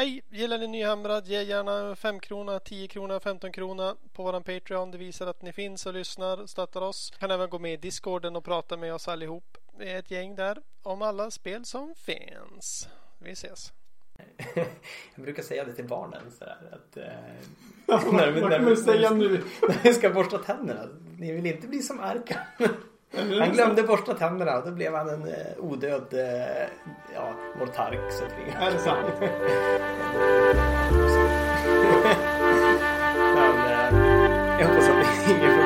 Hej! Gillar ni Nyhamrad? Ge gärna 5 krona, 10 krona, 15 krona på våran Patreon. Det visar att ni finns och lyssnar och stöttar oss. Kan även gå med i Discorden och prata med oss allihop. Vi är ett gäng där om alla spel som finns. Vi ses! Jag brukar säga det till barnen sådär att eh, när, vad kan man säga nu? när vi ska borsta tänderna. Ni vill inte bli som Arkan. Han glömde borsta tänderna och då blev han en eh, odöd eh, ja, mortark. Så att vi... Är det sant? Men, eh, jag hoppas att ingen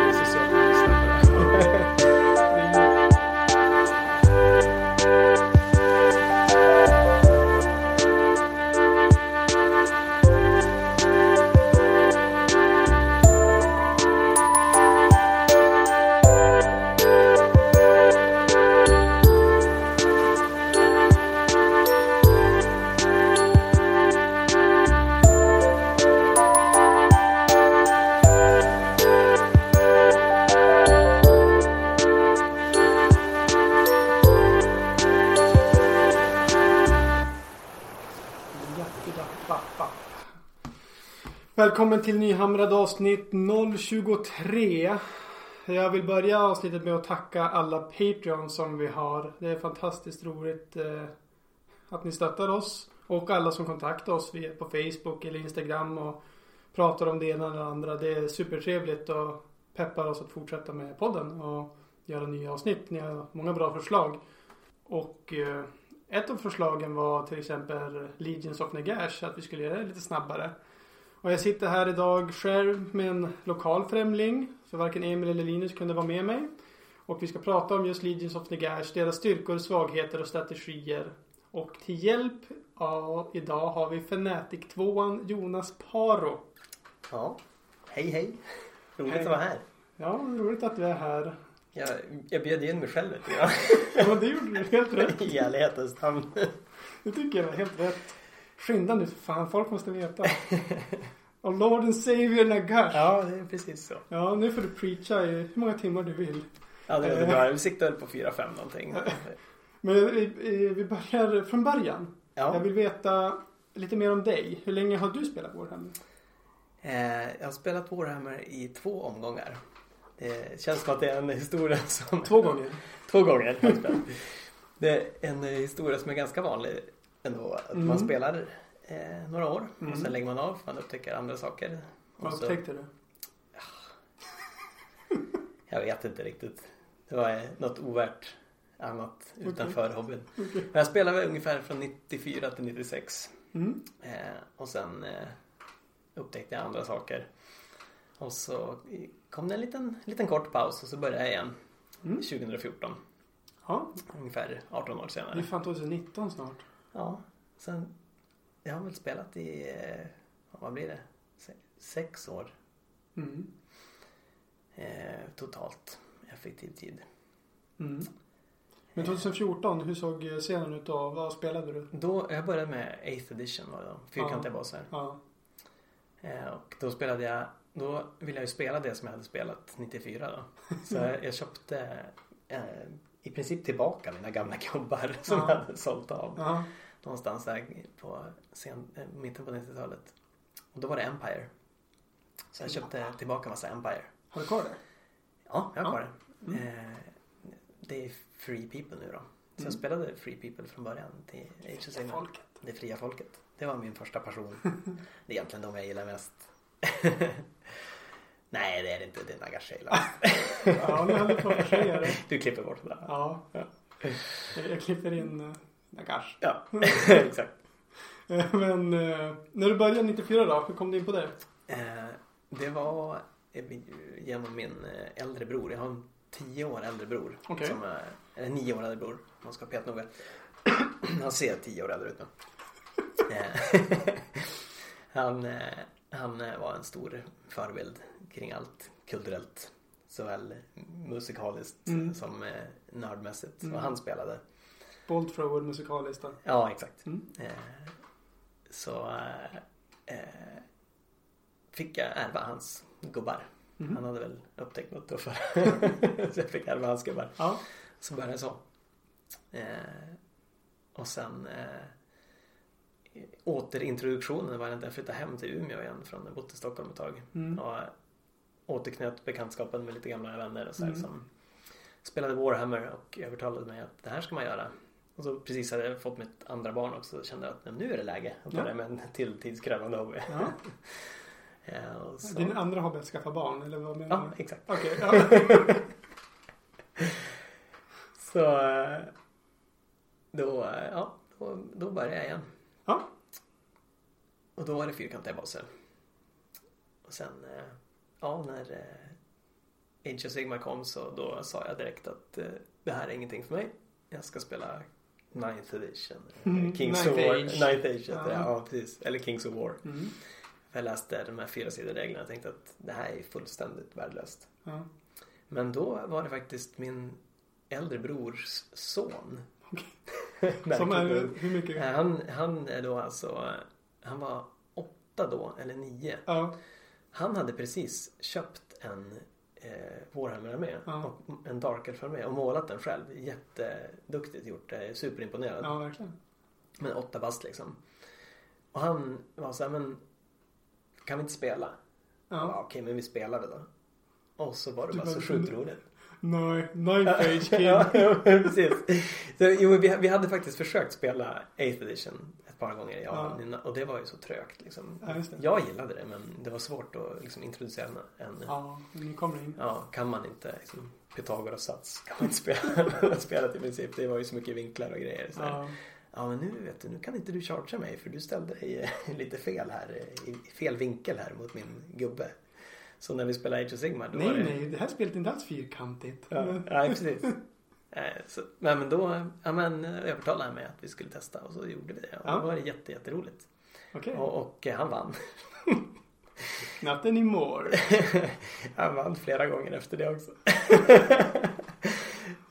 Välkommen till Nyhamrad avsnitt 023. Jag vill börja avsnittet med att tacka alla Patreons som vi har. Det är fantastiskt roligt eh, att ni stöttar oss. Och alla som kontaktar oss via på Facebook eller Instagram och pratar om det ena eller andra. Det är supertrevligt och peppar oss att fortsätta med podden och göra nya avsnitt. Ni har många bra förslag. Och eh, ett av förslagen var till exempel Legions of Nagash. Att vi skulle göra det lite snabbare. Och jag sitter här idag själv med en lokal främling. För varken Emil eller Linus kunde vara med mig. Och vi ska prata om just Legions of Nagash, deras styrkor, svagheter och strategier. Och till hjälp ja, idag har vi Fnatic 2 Jonas Paro. Ja, hej hej. Roligt Hej. att vara här. Ja, roligt att du är här. Jag, jag bjöd in mig själv lite grann. Ja, men det gjorde du helt rätt. I ärlighetens namn. Det tycker jag var helt rätt. Skynda nu för fan, folk måste veta. Och Lord and Savior Nagash. Ja, det är precis så. Ja, nu får du preacha i hur många timmar du vill. Ja, det är bra. Vi siktar på 4-5 någonting. Men eh, eh, vi börjar från början. Jag Ja. vill veta lite mer om dig. Hur länge har du spelat Warhammer? Eh, jag har spelat Warhammer i två omgångar. Det känns som att det är en historia som... Två gånger. Två gånger har jag spelat. Det är en historia som är ganska vanlig ändå. Att Mm. man spelar eh, några år Mm. och sen lägger man av. Man upptäcker andra saker. Vad så- upptäckte du? Jag vet inte riktigt. Det var eh, något ovärt annat utanför hobbyn. Okej. Men jag spelade ungefär från 94 till 96. Mm. Eh, och sen eh, upptäckte jag andra saker. Och så kom det en liten, liten kort paus och så började jag igen. Mm. 2014. Ja, Ungefär 18 år det är senare. fan 2019 snart. Ja, sen jag har väl spelat i, eh, vad blir det? Se- Sex år Mm. eh, totalt effektiv tid. Mm. Men 2014, hur såg eh, scenen ut då? Vad spelade du? Då, jag började med 8th edition var det då. Fyrkantiga Ja. baser. Ja. Eh, och då spelade jag, då ville jag ju spela det som jag hade spelat 94 då. Så jag, jag köpte eh, i princip tillbaka mina gamla gubbar som Ja. jag hade sålt av. Ja. Någonstans där på sen, eh, mitten på 90-talet. Och då var det Empire. Så jag köpte tillbaka massa Empire. Har du kvar det? Ja, jag har Ja. kvar det. Mm. Eh, det är Free People nu då. Så Mm. jag spelade Free People från början till Age of Sigmar. Det fria folket. Det var min första passion. Det är egentligen de jag gillar mest. Nej, det är det inte. Det är Nagash jag gillar. Ja, ni hade två försäljare. Du klipper bort det där. Ja. Jag, jag klipper in uh, Nagash. Ja, exakt. Eh, Men eh, när du började 94 då? Hur kom du in på det? Eh, det var genom min äldre bror. Jag har en tio år äldre bror. Okej. Som är, eller nio år äldre bror. Om man ska peta noga. Han ser tio år äldre ut nu. Han, han var en stor förebild kring allt kulturellt. Såväl musikaliskt Mm. som nördmässigt. Mm. Och han spelade. Bolt Thrower musikaliskt då. Ja, exakt. Mm. Eh, så eh, eh, fick jag ärva hans gubbar. Mhm. Han hade väl upptäckt något tuffare. så jag fick ärva hans gubbar. Ja. Så började det så. Och sen återintroduktionen var när jag flyttade hem till Umeå igen från ha bott i Stockholm ett tag. Mm. Och återknöt bekantskapen med lite gamla vänner och så här, Mm. som spelade Warhammer och övertalade mig att det här ska man göra. Och så precis hade jag fått mitt andra barn också och kände att "Nej, nu är det läge att Ja. börja med en till tidskrävande hobby. Ja. Ja, så... Din andra hobby är att skaffa barn, eller vad menar Ja, du? exakt. Okej, ja. Så eh, då, eh, ja, då, då började jag igen. Ja. Och då var det fyrkantiga baser. Och sen, eh, ja, när Age of Sigmar kom så då sa jag direkt att det här är ingenting för mig. Jag ska spela Ninth Edition. Mm, Kings Ninth of War. Age. Ninth Age. Ja. Ja, precis. Eller Kings of War. Mm. Jag läste de här fyra sidor reglerna och tänkte att det här är fullständigt värdelöst. ja. Men då var det faktiskt min äldre brors son. Som är hur mycket? Eh, Han, han är då alltså, han var åtta då, eller nio. Ja. Han hade precis köpt en eh, Warhammer-armé Ja. och en Dark Elf-armé och målat den själv. Jätteduktigt gjort, jag är superimponerad. ja, verkligen. Men åtta bast liksom. Och han var så här, men kan vi inte spela? Ja. Okej, men vi spelar väl då. Och så var det Du bara, så sjukt roligt. Nej, Ninth Age Kid. ja, ja, precis. Så, jo, vi, vi hade faktiskt försökt spela 8th edition ett par gånger i Japan innan, och det var ju så trögt liksom. Ja. Jag gillade det men det var svårt att liksom, introducera en, ja. Ja, nu kommer in. kan man inte liksom, Pythagoras sats kan man inte spela spelet i princip. Det var ju så mycket vinklar och grejer. Så. Ja. Ja men nu vet du, nu kan inte du chargea mig för du ställde dig lite fel här, i fel vinkel här mot min gubbe. Så när vi spelade Age of Sigmar då Nej, det... nej, det här spelet är inte alls fyrkantigt. Ja, ja precis. Eh, Så, men, men då ja, men, eh, övertalade han mig att vi skulle testa och så gjorde vi det. Och Ja. då var det jätte, jätteroligt. Okej. Och, och eh, han vann. Not anymore. han vann flera gånger efter det också.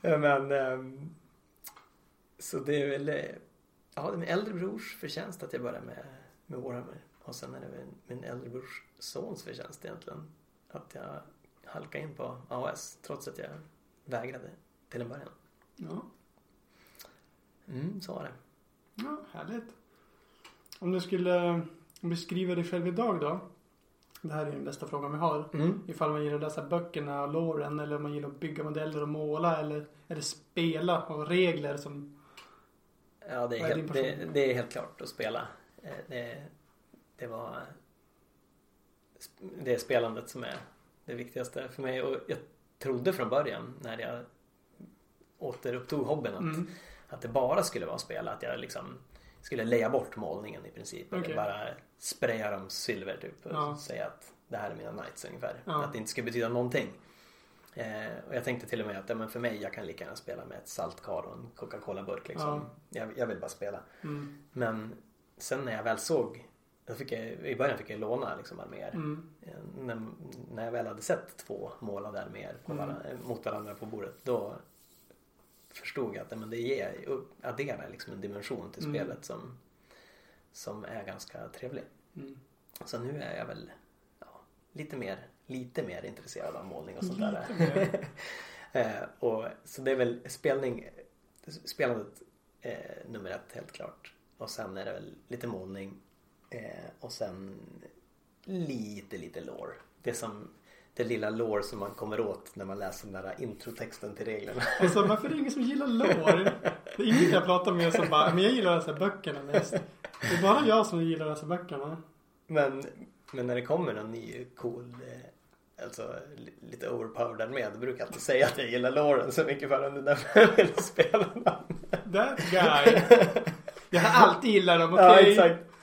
men ehm, så det är väl ja, det är min äldre brors förtjänst att jag började med, med Warhammer. Och sen är det min äldre brors sons förtjänst egentligen. Att jag halkade in på AOS trots att jag vägrade till en början. Ja, Mm, så var det. ja härligt. Om du skulle beskriva dig själv idag då? Det här är den bästa frågan vi har. Mm. Ifall man gillar att läsa böckerna och loren eller om man gillar att bygga modeller och måla eller är det spela och regler som... Ja, det är, är helt, det, det är helt klart att spela. Eh, Det, det var... Det är spelandet som är det viktigaste för mig. Och jag trodde från början när jag återupptog hobbyn att, Mm. att det bara skulle vara spela. Att jag liksom skulle leja bort målningen i princip. Okej. Eller bara spraya dem silver typ. Och Ja. säga att det här är mina knights ungefär. Ja. Att det inte skulle betyda någonting. Eh, och jag tänkte till och med att ja, men för mig, jag kan lika gärna spela med ett saltkar och en Coca-Cola-burk liksom. Jag, jag vill bara spela. Mm. Men sen när jag väl såg, då fick jag, i början fick jag låna liksom arméer. Mm. Eh, När, när jag väl hade sett två målade arméer på Mm. varandra, mot varandra på bordet, då förstod jag att men det ger, adderar liksom en dimension till Mm. spelet som, som är ganska trevlig. Mm. Så nu är jag väl ja, lite, mer, lite mer intresserad av målning och sånt där. Eh, och, så det är väl spelning, spelandet eh, nummer ett helt klart. Och sen är det väl lite målning eh, och sen lite, lite lore. Det som det lilla lore som man kommer åt när man läser den där introtexten till reglerna. Alltså varför är det ingen som gillar lore? Det är ingen jag pratar med som bara, men jag gillar att läsa böckerna mest. Det är bara jag som gillar att läsa böckerna. Men, men när det kommer någon ny cool eh, Alltså li- lite overpowered armé då brukar jag alltid säga att jag gillar loren så mycket för det därför jag vill spela den. That guy. Jag har alltid gillat dem, okej? Ja exakt.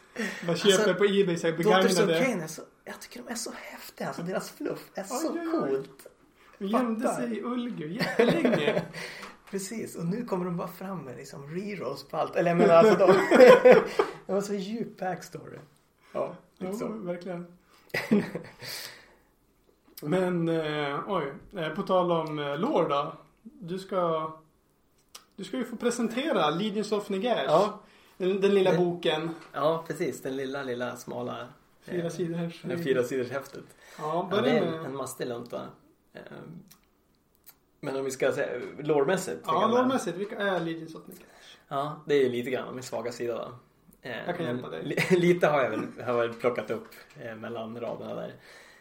Vad köper Alltså, på Ebay så här begagnade. Cain är så, jag tycker de är så häftiga. Alltså deras fluff är så Oj, oj, oj. coolt. Vi gömde sig i Ullgu jättelänge. Precis, och nu kommer de bara fram med liksom rerolls på allt. Eller jag menar alltså de... det var så djup backstory. Ja, Ja, så. verkligen. Men, eh, oj. Eh, på tal om eh, lore då. Du ska... Du ska ju få presentera Legions of Negash. Ja. Den, den lilla boken. Ja, precis. Den lilla, lilla smala... Fyra eh, sidor. Den fyra sidors häftet. Ja, Ja, det börja är med... en mastig lunta. Ehm, Men om vi ska säga lårmässigt. Ja, lårmässigt. Vilka är Legions of Negash? Ja, det är lite grann min svaga sida då. Eh, Jag kan hjälpa dig. li- Lite har jag väl, har jag väl plockat upp eh, mellan raderna där.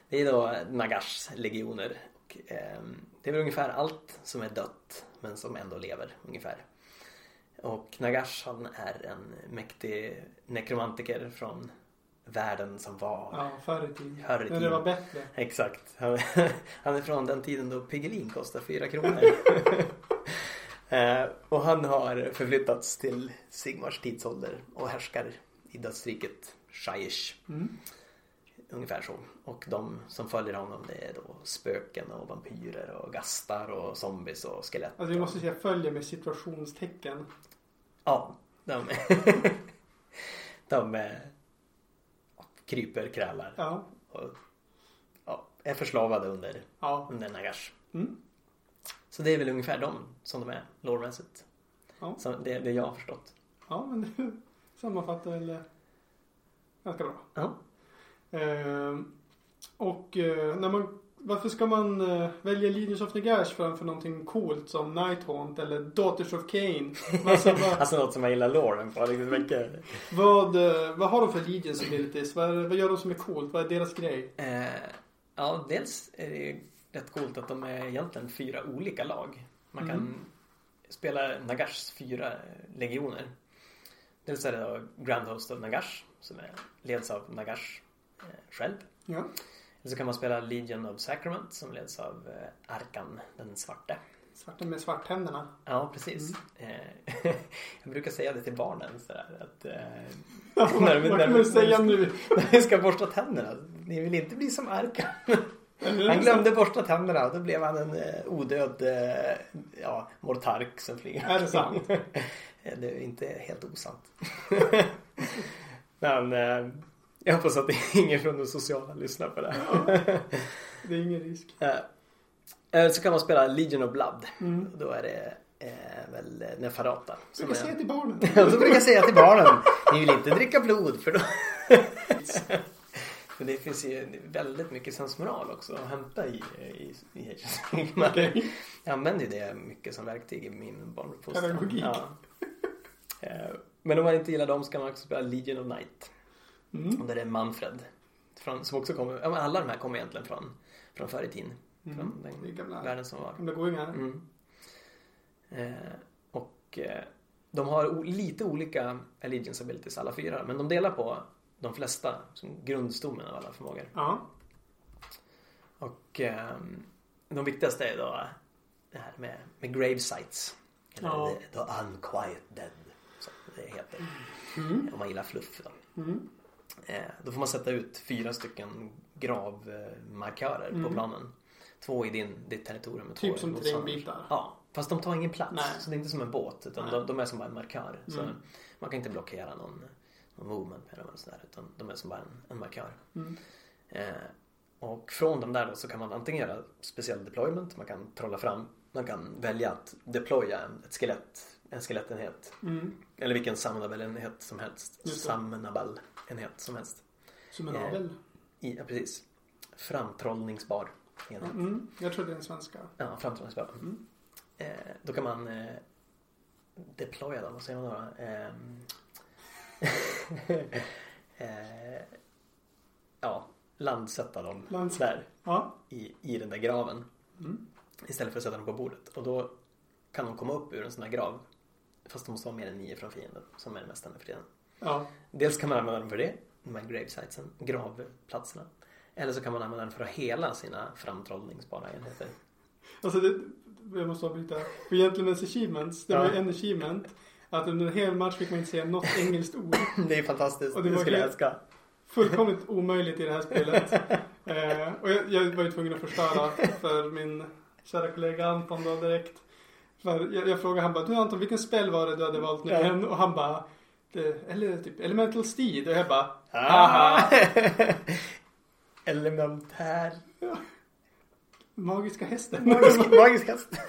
Det är då Nagashs legioner. Och, ehm, det är väl ungefär allt som är dött men som ändå lever ungefär. Och Nagash han är en mäktig nekromantiker från världen som var. Ja, förr i tiden. Förr i När det tiden. var bättre. Exakt. Han, är från den tiden då Piggelin kostade 4 kronor. Eh, och han har förflyttats till Sigmars tidsålder och härskar i dödsriket Shaish. Mm. Ungefär så. Och de som följer honom det är då spöken och vampyrer och gastar och zombies och skelett. Alltså vi måste säga följer med situationstecken. Ja, de, de eh, kryper, krälar Ja. och ja, är förslavade under, Ja. under Nagash. Mm. Så det är väl ungefär de som de är lårmässigt. Ja. Så det, det jag har förstått. Ja, men det sammanfattar väl eh, ganska bra. Ja. Ehm, och eh, när man, varför ska man eh, välja Legions of Nagash framför någonting coolt som Nighthaunt eller Daughters of Cain? Alltså, vad, Alltså något som jag gillar låren på riktigt mycket. vad, eh, vad har de för Legions abilities? Vad, vad gör de som är coolt? Vad är deras grej? Eh, ja, dels är det rätt coolt att de är egentligen fyra olika lag. Man kan Mm. spela Nagashs fyra legioner. Dels är det då Grand Host of Nagash som är, leds av Nagash själv. Ja. Så kan man spela Legion of Sacrament som leds av eh, Arkan den svarte. Svarta med svarthänderna. Ja, precis. Eh, jag brukar säga det till barnen sådär att eh, vad när vad när kan man säga nu? när vi ska borsta tänderna. Ni vill inte bli som Arkan. Han glömde borsta tänderna och då blev han en eh, odöd eh, ja, mortark som flyger. Är det sant? det är inte helt osant. Men eh, jag hoppas att ingen från de sociala lyssnar på det. Det är ingen risk. Eh, eh, så kan man spela Legion of Blood. Mm. Då är det eh, väl Neferata. Du kan är- säga till barnen. Ja, så brukar jag säga till barnen. Ni vill inte dricka blod för då... Men det finns ju väldigt mycket sensmoral också att hämta i, i, i. Okej. Jag använder ju det mycket som verktyg i min barnuppfostran. Pedagogik. Ja. Eh, Men om man inte gillar dem ska man också spela Legion of Night. Mm. Och där är Manfred. Från, som också kommer, alla de här kommer egentligen från, från förr i tiden. Från Mm. Är den gamla världen som var. gamla goingar. Mm. Eh, och eh, de har lite olika allegiance abilities alla fyra. Men de delar på de flesta, som grundstommen av alla förmågor. Ja. Och ehm, de viktigaste är då det här med, med grave sites. Eller Ja. the, the unquiet dead. Som det heter. Mm. Om man gillar fluff då. Mm. Eh, då får man sätta ut fyra stycken gravmarkörer på Mm. planen. Två i din, ditt territorium och två Typ i som terrängbitar. Ja, fast de tar ingen plats. Nej. Så det är inte som en båt utan de, de är som bara en markör. Så Mm. man kan inte blockera någon, någon movement med dem eller sådär utan de är som bara en, en markör. Mm. Eh, och från de där då så kan man antingen göra speciell deployment, man kan trolla fram, man kan välja att deploya ett skelett, en skelettenhet Mm. eller vilken summonable enhet som helst. Just enhet som helst. Som en Eh, avel. I, ja, precis. Framtrollningsbar enhet. Mm. Jag tror det är en svenska. Ja, framtrollningsbar. Mm. Eh, då kan man eh, deploya dem, vad säger man då? Ehm, eh, ja, landsätta dem Lands- där Ja. i, i den där graven. Mm. Istället för att sätta dem på bordet. Och då kan de komma upp ur en sån här grav. Fast de måste vara mer än nio från fienden. Som är det mesta nu för tiden. Ja. Dels kan man använda dem för det. De här gravesitesen, gravplatserna. Eller så kan man använda den för att hela sina framtrollningsbara enheter. Alltså det, jag måste avbryta. För Gentlemen's Achievements, det var ju Ja. en achievement. Att under en hel match fick man inte säga något engelskt ord. Det är fantastiskt. Och det, det skulle jag älska. Fullkomligt omöjligt i det här spelet. Eh, och jag, jag var ju tvungen att förstöra för min kära kollega Anton då direkt. För jag, jag frågade han bara, du Anton vilken spel var det du hade valt nu Ja. igen? Och han bara, eller typ Elemental Steed. Och jag bara, Ah! Elementär. magiska hästen. Magisk, magisk häst.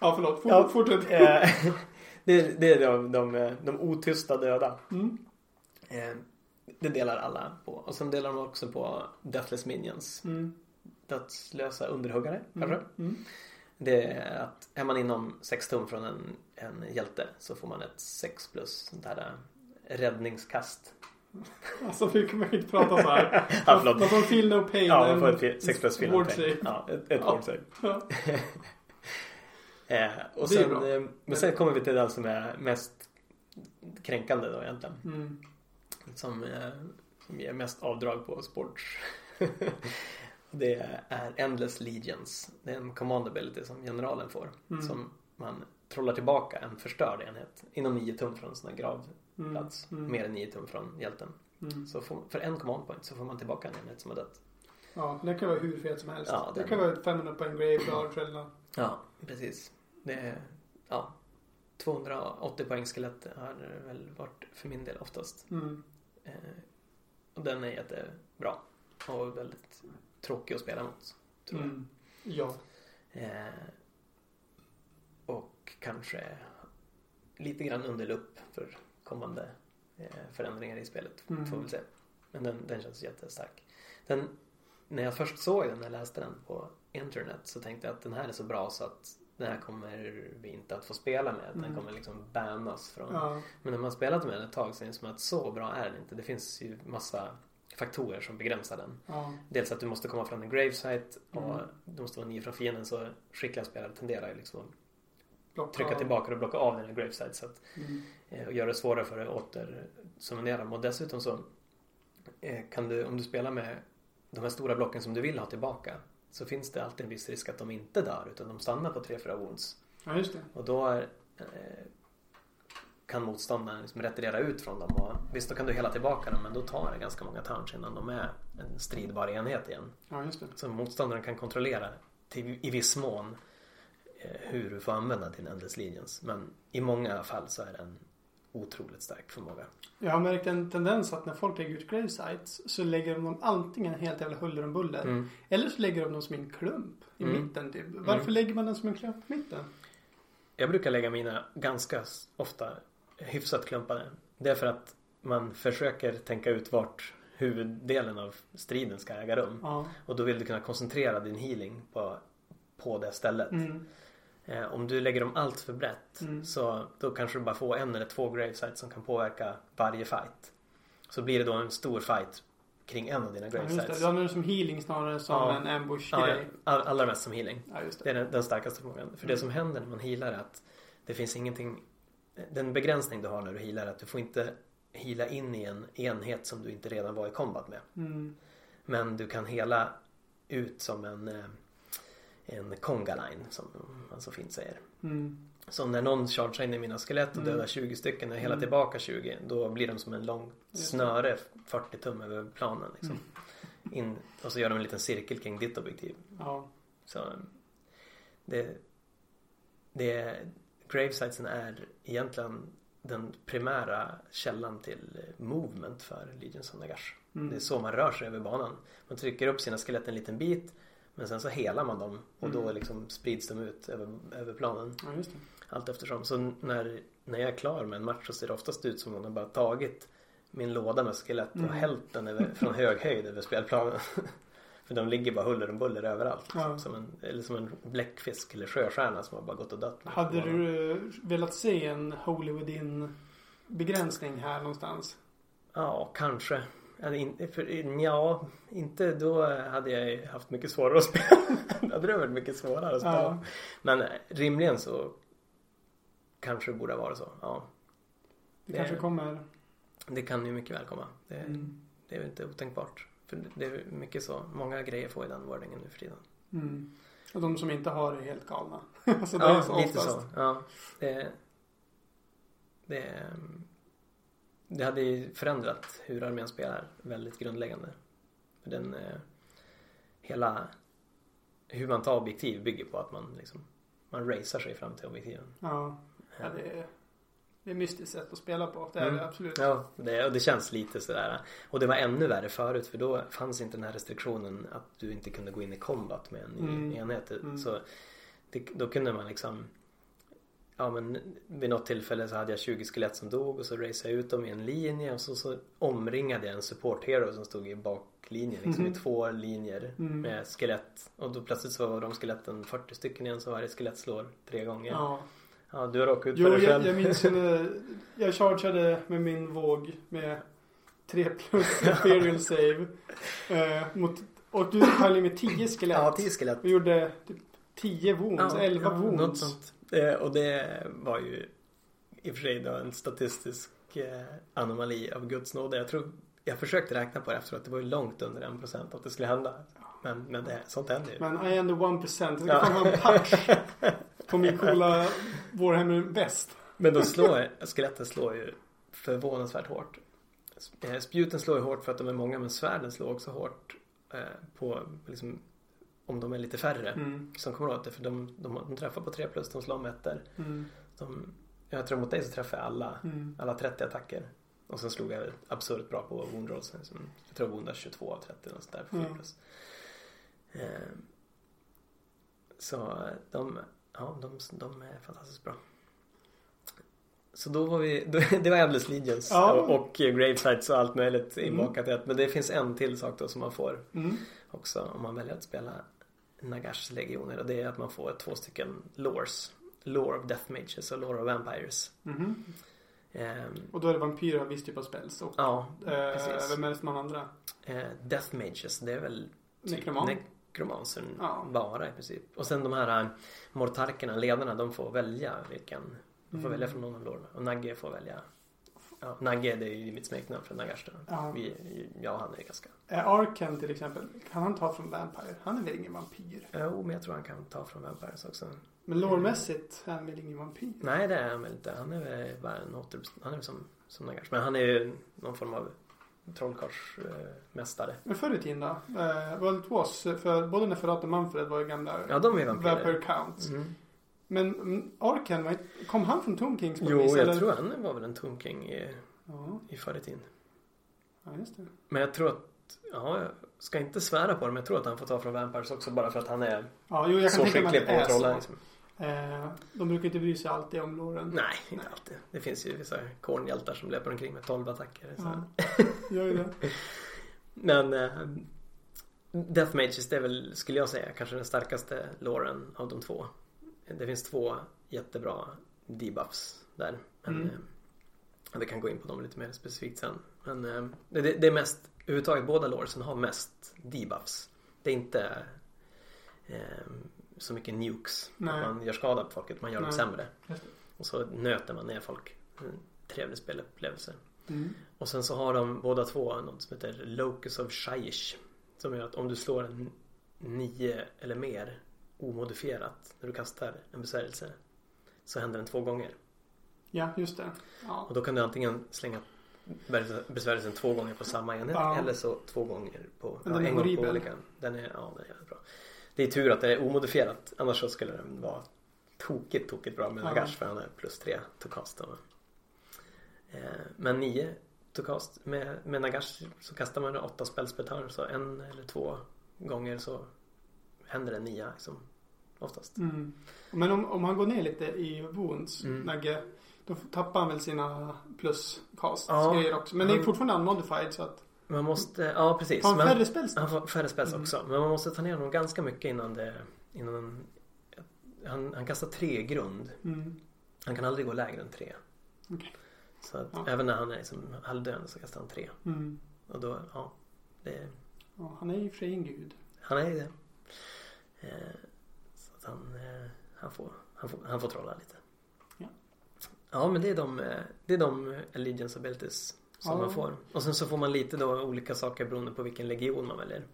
ja förlåt, Fort, Ja. fortsätt. Eh, det, det är de, de, de otysta döda. Mm. Eh, Det delar alla på. Och sen delar de också på Deathless Minions. Mm. Dödslösa underhuggare kanske. Mm. Mm. Det är att är man inom 6 tum från en, en hjälte så får man ett 6 plus sånt här räddningskast. Alltså vi kommer inte prata så här. Ja. Man får en feel no pain. Ja, man får ett fi- sex plus film. ward save. Ja, ett, ett Ja. Eh, och sen, eh, men sen kommer vi till den som är mest kränkande då egentligen. Mm. Som, eh, som ger mest avdrag på sports. det är Endless Legions. Det är en command ability som generalen får. Mm. Som man trollar tillbaka en förstörd enhet inom 9 tum från en sån här gravplats. Mm. Mm. Mer än 9 tum från hjälten. Mm. Så får, för en command point så får man tillbaka en enhet som har dött. Ja, det kan vara hur fet som helst. Ja, det kan vara 500 poäng graveyard eller något. Ja, precis. Det är, ja, 280 poäng skelett har väl varit för min del oftast. Mm. Eh, och den är jättebra. Och väldigt tråkig att spela mot. Tror jag. Mm. Ja. Eh, och kanske lite grann under lupp för kommande eh, förändringar i spelet. Mm. Får väl se. Men den, den känns jättestark. Den, när jag först såg den, när jag läste den på internet så tänkte jag att den här är så bra så att den här kommer vi inte att få spela med. Den Mm. kommer liksom bannas från Ja. men när man spelat med den ett tag så är det som att så bra är den inte. Det finns ju massa faktorer som begränsar den. Ja. Dels att du måste komma från en gravesite och Mm. du måste vara nio från fienden så skickliga spelare tenderar ju liksom att Blocka trycka av. tillbaka och blocka av dina gravesite så att, Mm. eh, och göra det svårare för dig att återsummonera dem. Och dessutom så eh, kan du, om du spelar med de här stora blocken som du vill ha tillbaka så finns det alltid en viss risk att de inte dör utan de stannar på 3-4 wounds. Ja, just det. Och då är, eh, kan motståndaren liksom retirera ut från dem. Och, visst, då kan du hela tillbaka dem men då tar det ganska många turns innan de är en stridbar enhet igen. Ja, just det. Så motståndaren kan kontrollera till, i viss mån hur du får använda din Endless Legions. Men i många fall så är den otroligt stark förmåga. Jag har märkt en tendens att när folk lägger ut grave sites så lägger de dem antingen helt jävla huller om buller. Mm. Eller så lägger de dem som en klump i Mm. mitten typ. Varför Mm. lägger man den som en klump i mitten? Jag brukar lägga mina ganska ofta hyfsat klumpade. Det är för att man försöker tänka ut vart huvuddelen av striden ska äga rum. Ja. Och då vill du kunna koncentrera din healing på, på det stället. Mm. Eh, om du lägger dem allt för brett Mm. så då kanske du bara får en eller två gravesites som kan påverka varje fight. Så blir det då en stor fight kring en av dina Ja, just gravesites. det. Du använder det som healing snarare som Ja. en Ja, ambush-grej. all, allra mest som healing. Ja, just Det det. är den, den starkaste förmågan. För det Mm. som händer när man healar är att det finns ingenting Den begränsning du har när du healar är att du får inte heala in i en enhet som du inte redan var i combat med. Mm. Men du kan hela ut som en eh, en conga line som man så fint säger. Mm. Så när någon chargear in i mina skelett och Mm. dödar 20 stycken och jag helar Mm. tillbaka 20 då blir de som en lång snöre 40 tum över planen liksom. Mm. In, och så gör de en liten cirkel kring ditt objektiv. Ja. Så det, det Gravesitesen är egentligen den primära källan till movement för Legions of Nagash. Mm. Det är så man rör sig över banan. Man trycker upp sina skelett en liten bit men sen så helar man dem och då Mm. liksom sprids de ut över, över planen ja, just det. allt eftersom. Så när, när jag är klar med en match så ser det oftast ut som om de bara tagit min låda med skelett och Mm. hällt den över, från hög höjd över spelplanen. För de ligger bara huller om buller överallt. Liksom. Ja. Som en, eller som en bläckfisk eller sjöstjärna som har bara gått och dött. Hade du velat se en Holy Within begränsning här någonstans? Ja, kanske. Eller in, för, ja, inte då hade jag haft mycket svårare att spela. då hade det varit mycket svårare att spela. Ja. Men rimligen så kanske det borde vara så. Ja, Det Det- kanske kommer. det kan ju mycket väl komma. Det, Mm. det är inte otänkbart. För det är mycket så. Många grejer får ju den wordingen nu för tiden. Mm. Och de som inte har är helt galna. alltså det är Ja, så lite oftast. så. Ja, det, det, det hade förändrat hur armén spelar väldigt grundläggande. För den, eh, hela hur man tar objektiv bygger på att man liksom man racear sig fram till objektiven. Ja. ja det, är, det är mystiskt sätt att spela på. Det är Mm. det absolut. Ja, det, och det känns lite sådär. Och det var ännu värre förut för då fanns inte den här restriktionen att du inte kunde gå in i combat med en Mm. enhet. Mm. Så det, då kunde man liksom Ja men vid något tillfälle så hade jag 20 skelett som dog och så raceade jag ut dem i en linje och så, så omringade jag en support hero som stod i baklinjen liksom Mhm. i två linjer Mm. med skelett. Och då plötsligt så var de skeletten 40 stycken igen så varje skelett slår tre gånger. Ja. Ja, du har råkat ut för det jag, själv. jag minns när jag chargeade med min våg med 3 plus Imperial save. Eh, mot, och du höll ju med 10 skelett. Ja, 10 skelett. Vi gjorde typ 10 wounds, 11 ja, wounds. Sånt. Eh, och det var ju i och för sig då en statistisk eh, anomali av Guds nåde. Jag tror jag försökte räkna på det efteråt. Det var ju långt under en procent att det skulle hända. Men, men det, sånt händer ju. Men I am the 1%. Jag ska Ja. ha en patch på min coola Warhammer väst. Men då slår skeletten slår ju förvånansvärt hårt. Eh, Spjuten slår ju hårt för att de är många men svärden slår också hårt på liksom, om de är lite färre Mm. som kommer åt det. För de, de, de träffar på 3 plus, de slår om ettor. Mm. De, jag tror mot dig så träffade jag alla, Mm. alla 30 attacker. Och sen slog jag absurt bra på wound rolls. Liksom, jag tror jag woundade 22 av 30 eller där på 4 Mm. plus. Eh, så de, ja, de, de är fantastiskt bra. Så då var vi, det var Endless Legions Ja. och, och Gravesites och allt möjligt Mm. inbakat i ett. Men det finns en till sak då som man får Mm. också om man väljer att spela Nagashs legioner och det är att man får två stycken lores. Lore of Death Mages och Lore of Vampires. Mhm. Ehm, Och då är det vampyrer av viss typ av spells. Och, ja, eh, precis. vem är det som har andra? eh, Death Mages det är väl typ Nekroman? nekromansen Ja. bara i princip. Och sen de här äh, mortarkerna, ledarna, de får välja vilken. De får Mm. välja från någon av lorna. Och Nagge får välja. Ja, Nagge det är ju mitt smeknamn för Nagash då. Ja. Vi, jag och han är ganska. Arken till exempel, kan han ta från Vampire? Han är väl ingen vampyr? Jo, men jag tror han kan ta från Vampires också. Men lårmässigt är han väl ingen vampyr? Nej, det är han väl inte. Han är väl bara en åter... Han är väl som, som Nagash. Men han är ju någon form av trollkarlsmästare. Men förr i tiden då? Eh, World it was, för både Neferat och Manfred var ju gamla Ja, de är vampyrer. Vampire Counts. Mm. Men mm, Arken, kom han från Tomb Kings på Jo, vis, jag eller? tror han var väl en Tomb King i, Ja, i förr i tiden. ja, just det. Men jag tror att, ja, jag ska inte svära på det, men jag tror att han får ta från Vampires också bara för att han är Ja, jo, jag kan så tänka skicklig på att trolla. Liksom. Eh, de brukar inte bry sig alltid om låren. Nej, inte alltid. Det finns ju vissa kornhjältar som löper omkring med 12 attacker. Så. Ja, gör ju det. Men eh, Death Mages det är väl, skulle jag säga, kanske den starkaste låren av de två. Det finns två jättebra debuffs där. Men Mm. eh, vi kan gå in på dem lite mer specifikt sen. Men eh, det, det är mest, överhuvudtaget båda loresen har mest debuffs. Det är inte eh, så mycket nukes. Nej. Att man gör skada på folket, man gör dem Nej. sämre. Just det. Och så nöter man ner folk. En trevlig spelupplevelse. Mm. Och sen så har de båda två något som heter Locus of Shaiish. Som gör att om du slår en nio eller mer omodifierat när du kastar en besvärjelse så händer den två gånger. Ja, just det. Ja. Och då kan du antingen slänga besvärjelsen två gånger på samma enhet Ja. eller så två gånger på ja, en gång på olika. Den är, ja, den är jävligt bra. Det är tur att det är omodifierat. Annars så skulle den vara tokigt, tokigt bra med Ja. Nagash för han är plus tre to cast. då. Eh, Men nio to cast med, med Nagash så kastar man åtta spells per turn så en eller två gånger så händer det nia liksom. Oftast. Mm. Men om, om han går ner lite i wounds, Mm. Nagge, då tappar han väl sina plus-cast Ja. grejer också. Men det är Han- fortfarande unmodified så att... Man måste, ja precis. Han färre spells då? Han får färre spels Mm. också. Men man måste ta ner honom ganska mycket innan det, innan han, han kastar tre i grund. Mm. Han kan aldrig gå lägre än tre. Okej. Så att Ja. även när han är liksom halvdöende så kastar han tre. Mm. Och då, ja. Det, Ja, han är ju för sig en gud. han är ju det. Eh, så att han, eh, han, får, han, får, han får trolla lite. Ja. Ja men det är de, eh, det är de Allegiance abilities som Ja. man får. Och sen så får man lite då olika saker beroende på vilken legion man väljer.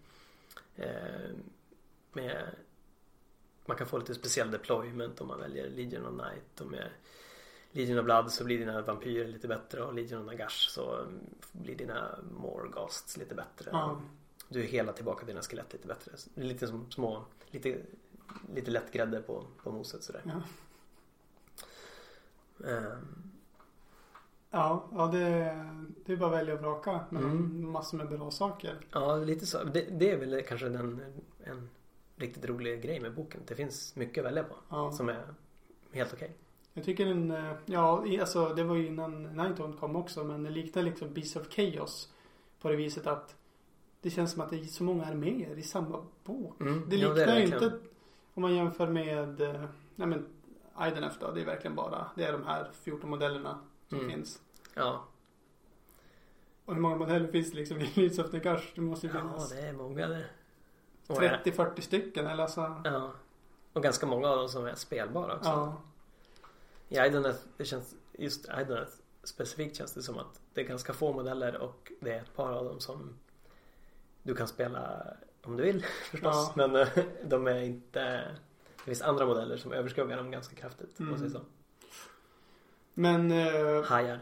Med, man kan få lite speciell deployment om man väljer Legion of Night och med Legion of Blood så blir dina vampyrer lite bättre och Legion of Nagash så blir dina Morghasts lite bättre. Ja. Du hela tillbaka dina skelett lite bättre. Det är lite som små, lite, lite lätt grädde på, på moset sådär. Ja. Ehm, Ja, ja det, det är bara att välja och vraka mellan Mm. massor med bra saker. Ja, lite så. Det, det är väl kanske den, en riktigt rolig grej med boken. Det finns mycket att välja på Ja. som är helt okej. Jag tycker den, eh, ja alltså det var ju innan Ninetone kom också men det liknar liksom Beast of Chaos. På det viset att det känns som att det är så många arméer i samma bok. Mm, Det ja, liknar ju verkligen. inte om man jämför med eh, nej men, Idenf då, det är verkligen bara, det är de här 14 modellerna som Mm. finns. Ja. Och hur många modeller finns det liksom i Leeds of? Det måste ju ja, finnas det är många det. Och, 30-40 stycken eller alltså. Ja. Och ganska många av dem som är spelbara också. Ja. I Idoneth, det känns, just Idoneth specifikt känns det som att det är ganska få modeller och det är ett par av dem som du kan spela om du vill förstås. Ja. Men eh, de är inte, det finns andra modeller som överskuggar dem ganska kraftigt. Mm. Jag säga Men så. eh, Hajar.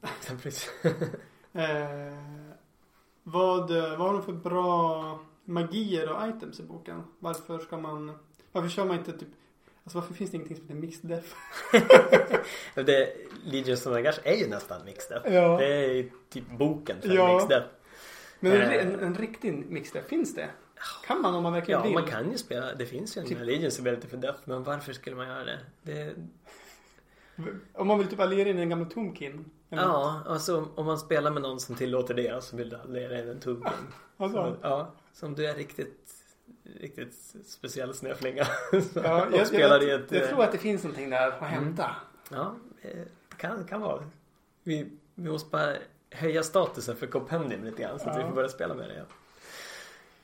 exempelvis. eh, vad, vad har de för bra magier och items i boken? Varför ska man, varför kör man inte typ, alltså varför finns det ingenting som heter mixed def? det, Legions of Nagash är ju nästan mixed up. Ja. Det är ju typ boken för Ja. mixed up. Men en, Eh. en, en riktig mixed def, finns det? Kan man om man verkligen Ja, vill? man kan ju spela. Det finns ju en Typ- Legions Ability för Death. Men varför skulle man göra det? det Om man vill typ alliera in en gammal Tomkin? ja, alltså om man spelar med någon som tillåter det så vill du alliera in en Tubing. Alltså, Ja, som du är riktigt riktigt speciell snöflinga. ja, jag, spelar jag, ett... jag eh, tror att det finns någonting där att hämta. Ja, eh, det kan, kan vara. Vi, vi måste bara höja statusen för Compendium lite grann så att Ja. vi får börja spela med det igen.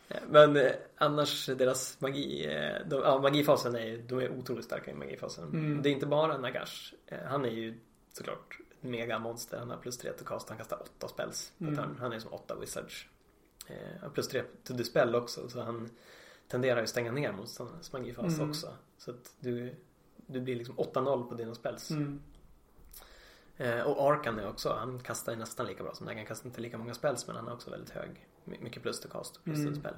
Eh, Men eh, annars deras magi, eh, de, ja, magifasen är ju- de är otroligt starka i magifasen. Mm. Det är inte bara Nagash. Eh, Han är ju såklart ett megamonster. Han har plus 3 till cast. Han kastar 8 spells. Mm. turn. Han är som 8 wizards. Eh, plus 3 to dispel också. Så han tenderar ju att stänga ner motståndarens magifas Mm. också. Så att du, du blir liksom 8-0 på dina spells. Mm. Eh, och Arkan är också, han kastar nästan lika bra som Dagan. Han kastar inte lika många spells men han har också väldigt hög, my- mycket plus till cast och plus Mm. spel.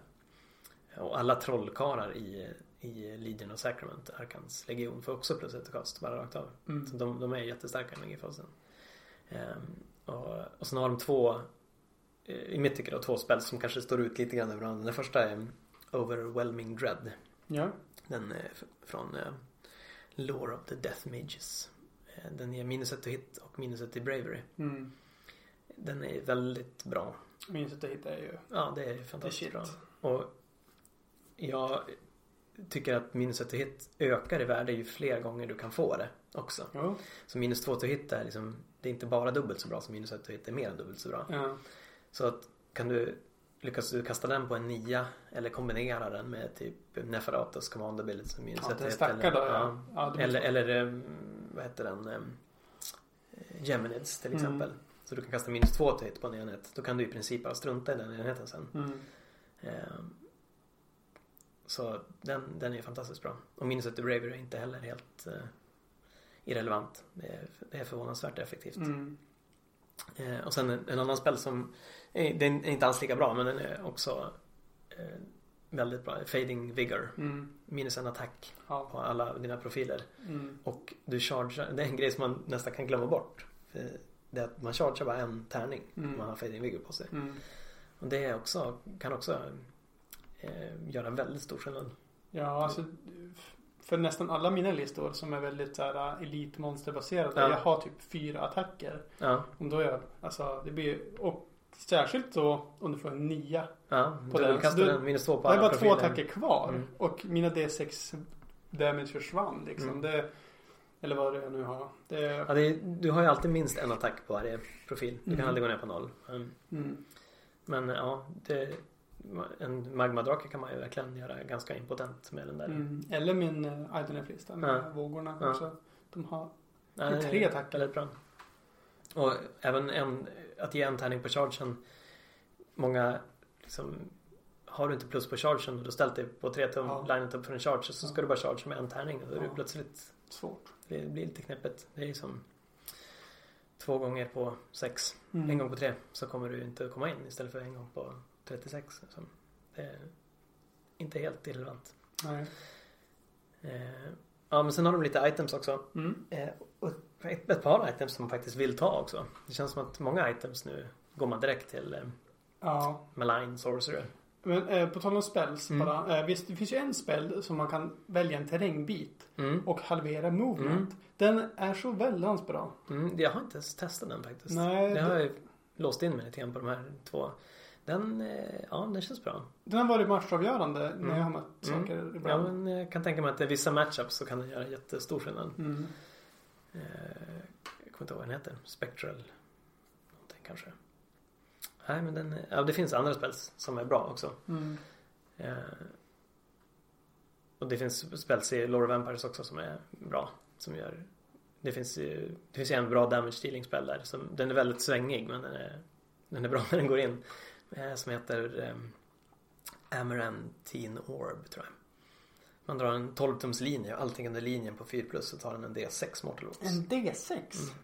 Och alla trollkarlar i, i Legion of Sacrament, Arkans legion, får också plus till cast bara rakt av. Mm. Så de, de är jättestarka i magifasen. Ehm, och, och sen har de två, eh, i mitt tycke då, två spel som kanske står ut lite grann över varandra. Den första är Overwhelming Dread. Ja. Den är f- från eh, Lore of the Death Mages. Eh, Den ger minus ett till hit och minus ett till Bravery. Mm. Den är väldigt bra. Minns att jag hittade ju Ja, det är det är fantastiskt bra. Och jag tycker att minus ett till hit ökar i värde ju fler gånger du kan få det också. Jo. Så minus två till hit är liksom, det är inte bara dubbelt så bra som minus ett till hit, det är mer än dubbelt så bra. Ja. Så att kan du lyckas du kasta den på en nia eller kombinera den med typ Neferatos command ability som minus Ja, ett till hit. stackar då eller- ja. ja Eller, eller ehm, vad heter den? Um, Geminids till Mm. exempel. Så du kan kasta minus två till hit på en enhet. Då kan du i princip bara strunta i den enheten sen. Mm. Ehm, så den, den är fantastiskt bra. Och minus till Bravery är inte heller helt eh, irrelevant. Det är, det är förvånansvärt effektivt. Mm. Eh, och sen en, en annan spel som den är inte alls lika bra men den är också eh, väldigt bra. Fading Vigor. Mm. Minus en attack Ja. på alla dina profiler. Mm. Och du chargear, det är en grej som man nästan kan glömma bort. Det är att man chargear bara en tärning Mm. om man har Fading Vigor på sig. Mm. Och det är också, kan också eh, göra väldigt stor skillnad. Ja, alltså för nästan alla mina listor som är väldigt så här elitmonsterbaserade. Ja. Jag har typ fyra attacker. Ja, Och då är jag, alltså det blir, och särskilt då om du får en nia. ja. På den. kastar Du- den minus två på alla bara två profiler. attacker kvar. Mm. Och mina D6 damage försvann liksom. Mm. Det, eller vad det jag nu har. Det, Ja, det är, du har ju alltid minst en attack på varje profil. Du kan Mm. aldrig gå ner på noll. Mm. mm. Men ja, det, en magmadrake kan man ju verkligen göra ganska impotent med den där. Mm. Eller min uh, Idenef-lista med Ja. vågorna Ja. också. De har är det tre attacker. Väldigt bra. Och även en, att ge en tärning på chargen. Många liksom har du inte plus på chargen och du ställt dig på tre tum Ja. linet upp för en charge så ska du bara charge med en tärning och då är det Ja. plötsligt svårt. det blir lite knäppigt. Det är som två gånger på sex. Mm. En gång på tre så kommer du inte komma in istället för en gång på 36. Så det är inte helt irrelevant. Nej. Eh, ja men sen har de lite items också. Mm. Eh, och ett, ett par items som man faktiskt vill ta också. Det känns som att många items nu går man direkt till eh, Ja. Malign Sorcerer. Men eh, på tal om spells Mm. bara. Eh, visst, det finns ju en spel som man kan välja en terrängbit Mm. och halvera movement. Mm. Den är så väldans bra. Mm, jag har inte ens testat den faktiskt. Nej, det det- har jag ju låst in mig lite grann på de här två. Den, eh, ja den känns bra. Den har varit matchavgörande när Mm. jag har mött saker Ja, ibland. men jag kan tänka mig att i vissa matchups så kan den göra jättestor skillnad. Mm. Eh, jag kommer inte ihåg vad den heter. Spectral. Någonting kanske. Nej men den, ja det finns andra spels som är bra också. Mm. Eh, och det finns spels i Lore of Vampires också som är bra. Som gör Det finns ju Det finns en bra damage dealing spel där. Som, den är väldigt svängig men den är Den är bra när den går in. Eh, som heter eh, Amarantine Orb tror jag. Man drar en 12 tums linje och allting under linjen på 4 plus så tar den en D6 Mortal Wounds. En D6? Mm.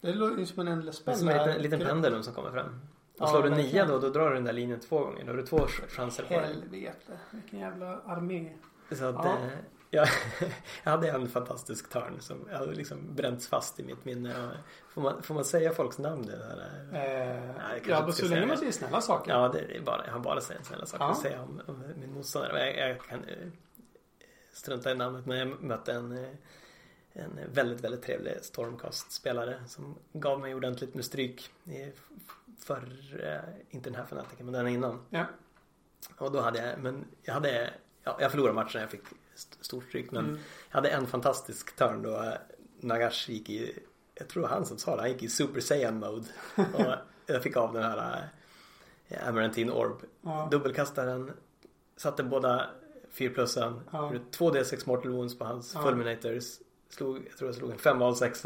Det låter ju som en är spell. som en liten, liten pendulum som kommer fram. Och Ja, slår du verkligen. nia då, då drar du den där linjen två gånger. Då har du två ch- chanser på dig. Helvete. Vilken jävla armé. Så att, Ja. eh, jag, jag hade en fantastisk turn som jag hade liksom bränts fast i mitt minne. Får, man, får man säga folks namn? Det där? Eh, inte ja, så länge man säger snälla saker. Ja, det är bara, jag har bara sagt snälla saker Ja. säga om, om min motståndare. Jag, jag kan strunta i namnet men jag mötte en, eh, en väldigt, väldigt trevlig Stormcast-spelare som gav mig ordentligt med stryk för, eh, inte den här fanatiken men den innan. Ja. Och då hade jag, men jag hade, ja, jag förlorade matchen jag fick st- stort stryk men Mm. jag hade en fantastisk turn då eh, Nagash gick i, jag tror det var han som sa det, han gick i Super Saiyan mode. Och jag fick av den här Amarantine Orb. Ja. Dubbelkastaren, satte båda 4 plussen, Ja. gjorde 2D6 Mortal Wounds på hans Ja. Fulminators. Slog, jag tror jag slog en 5 av 6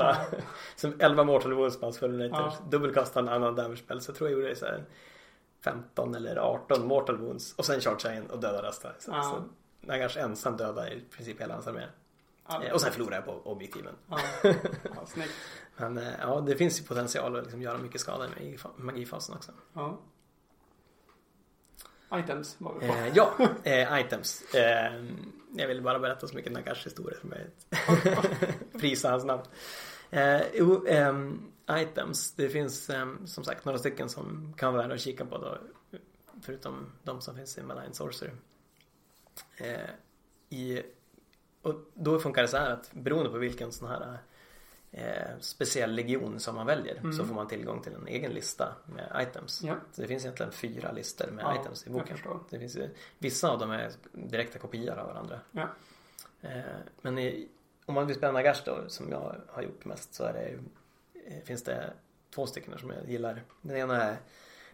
Som 11 Mortal Wounds på hans Fulminators. Ja. Dubbelkastade en annan damage spell. Så jag tror jag gjorde så här 15 eller 18 Mortal Wounds. Och sen chargeade jag in och dödade resten. Så, Ja. så Nagash ensam dödade i princip hela hans armé. Ja. Eh, Och sen förlorade jag på objektiven. Ja. ja, snyggt. Men eh, ja, det finns ju potential att liksom göra mycket skada i fa- magifasen också. Ja. Items var vi på. Eh, ja, eh, items. Eh, jag vill bara berätta så mycket Nagash historia som möjligt. Prisa hans namn. Eh, jo, ehm, items. Det finns ehm, som sagt några stycken som kan vara värda att kika på då. Förutom de som finns i Malign Sorcery. Eh, i, och då funkar det så här att beroende på vilken sån här eh, speciell legion som man väljer Mm. så får man tillgång till en egen lista med items. Ja. Så det finns egentligen fyra listor med Ja, items i boken. Det finns vissa av dem är direkta kopior av varandra. Ja. Eh, men i, om man vill spela Nagash då, som jag har gjort mest, så är det, eh, finns det två stycken som jag gillar. Den ena är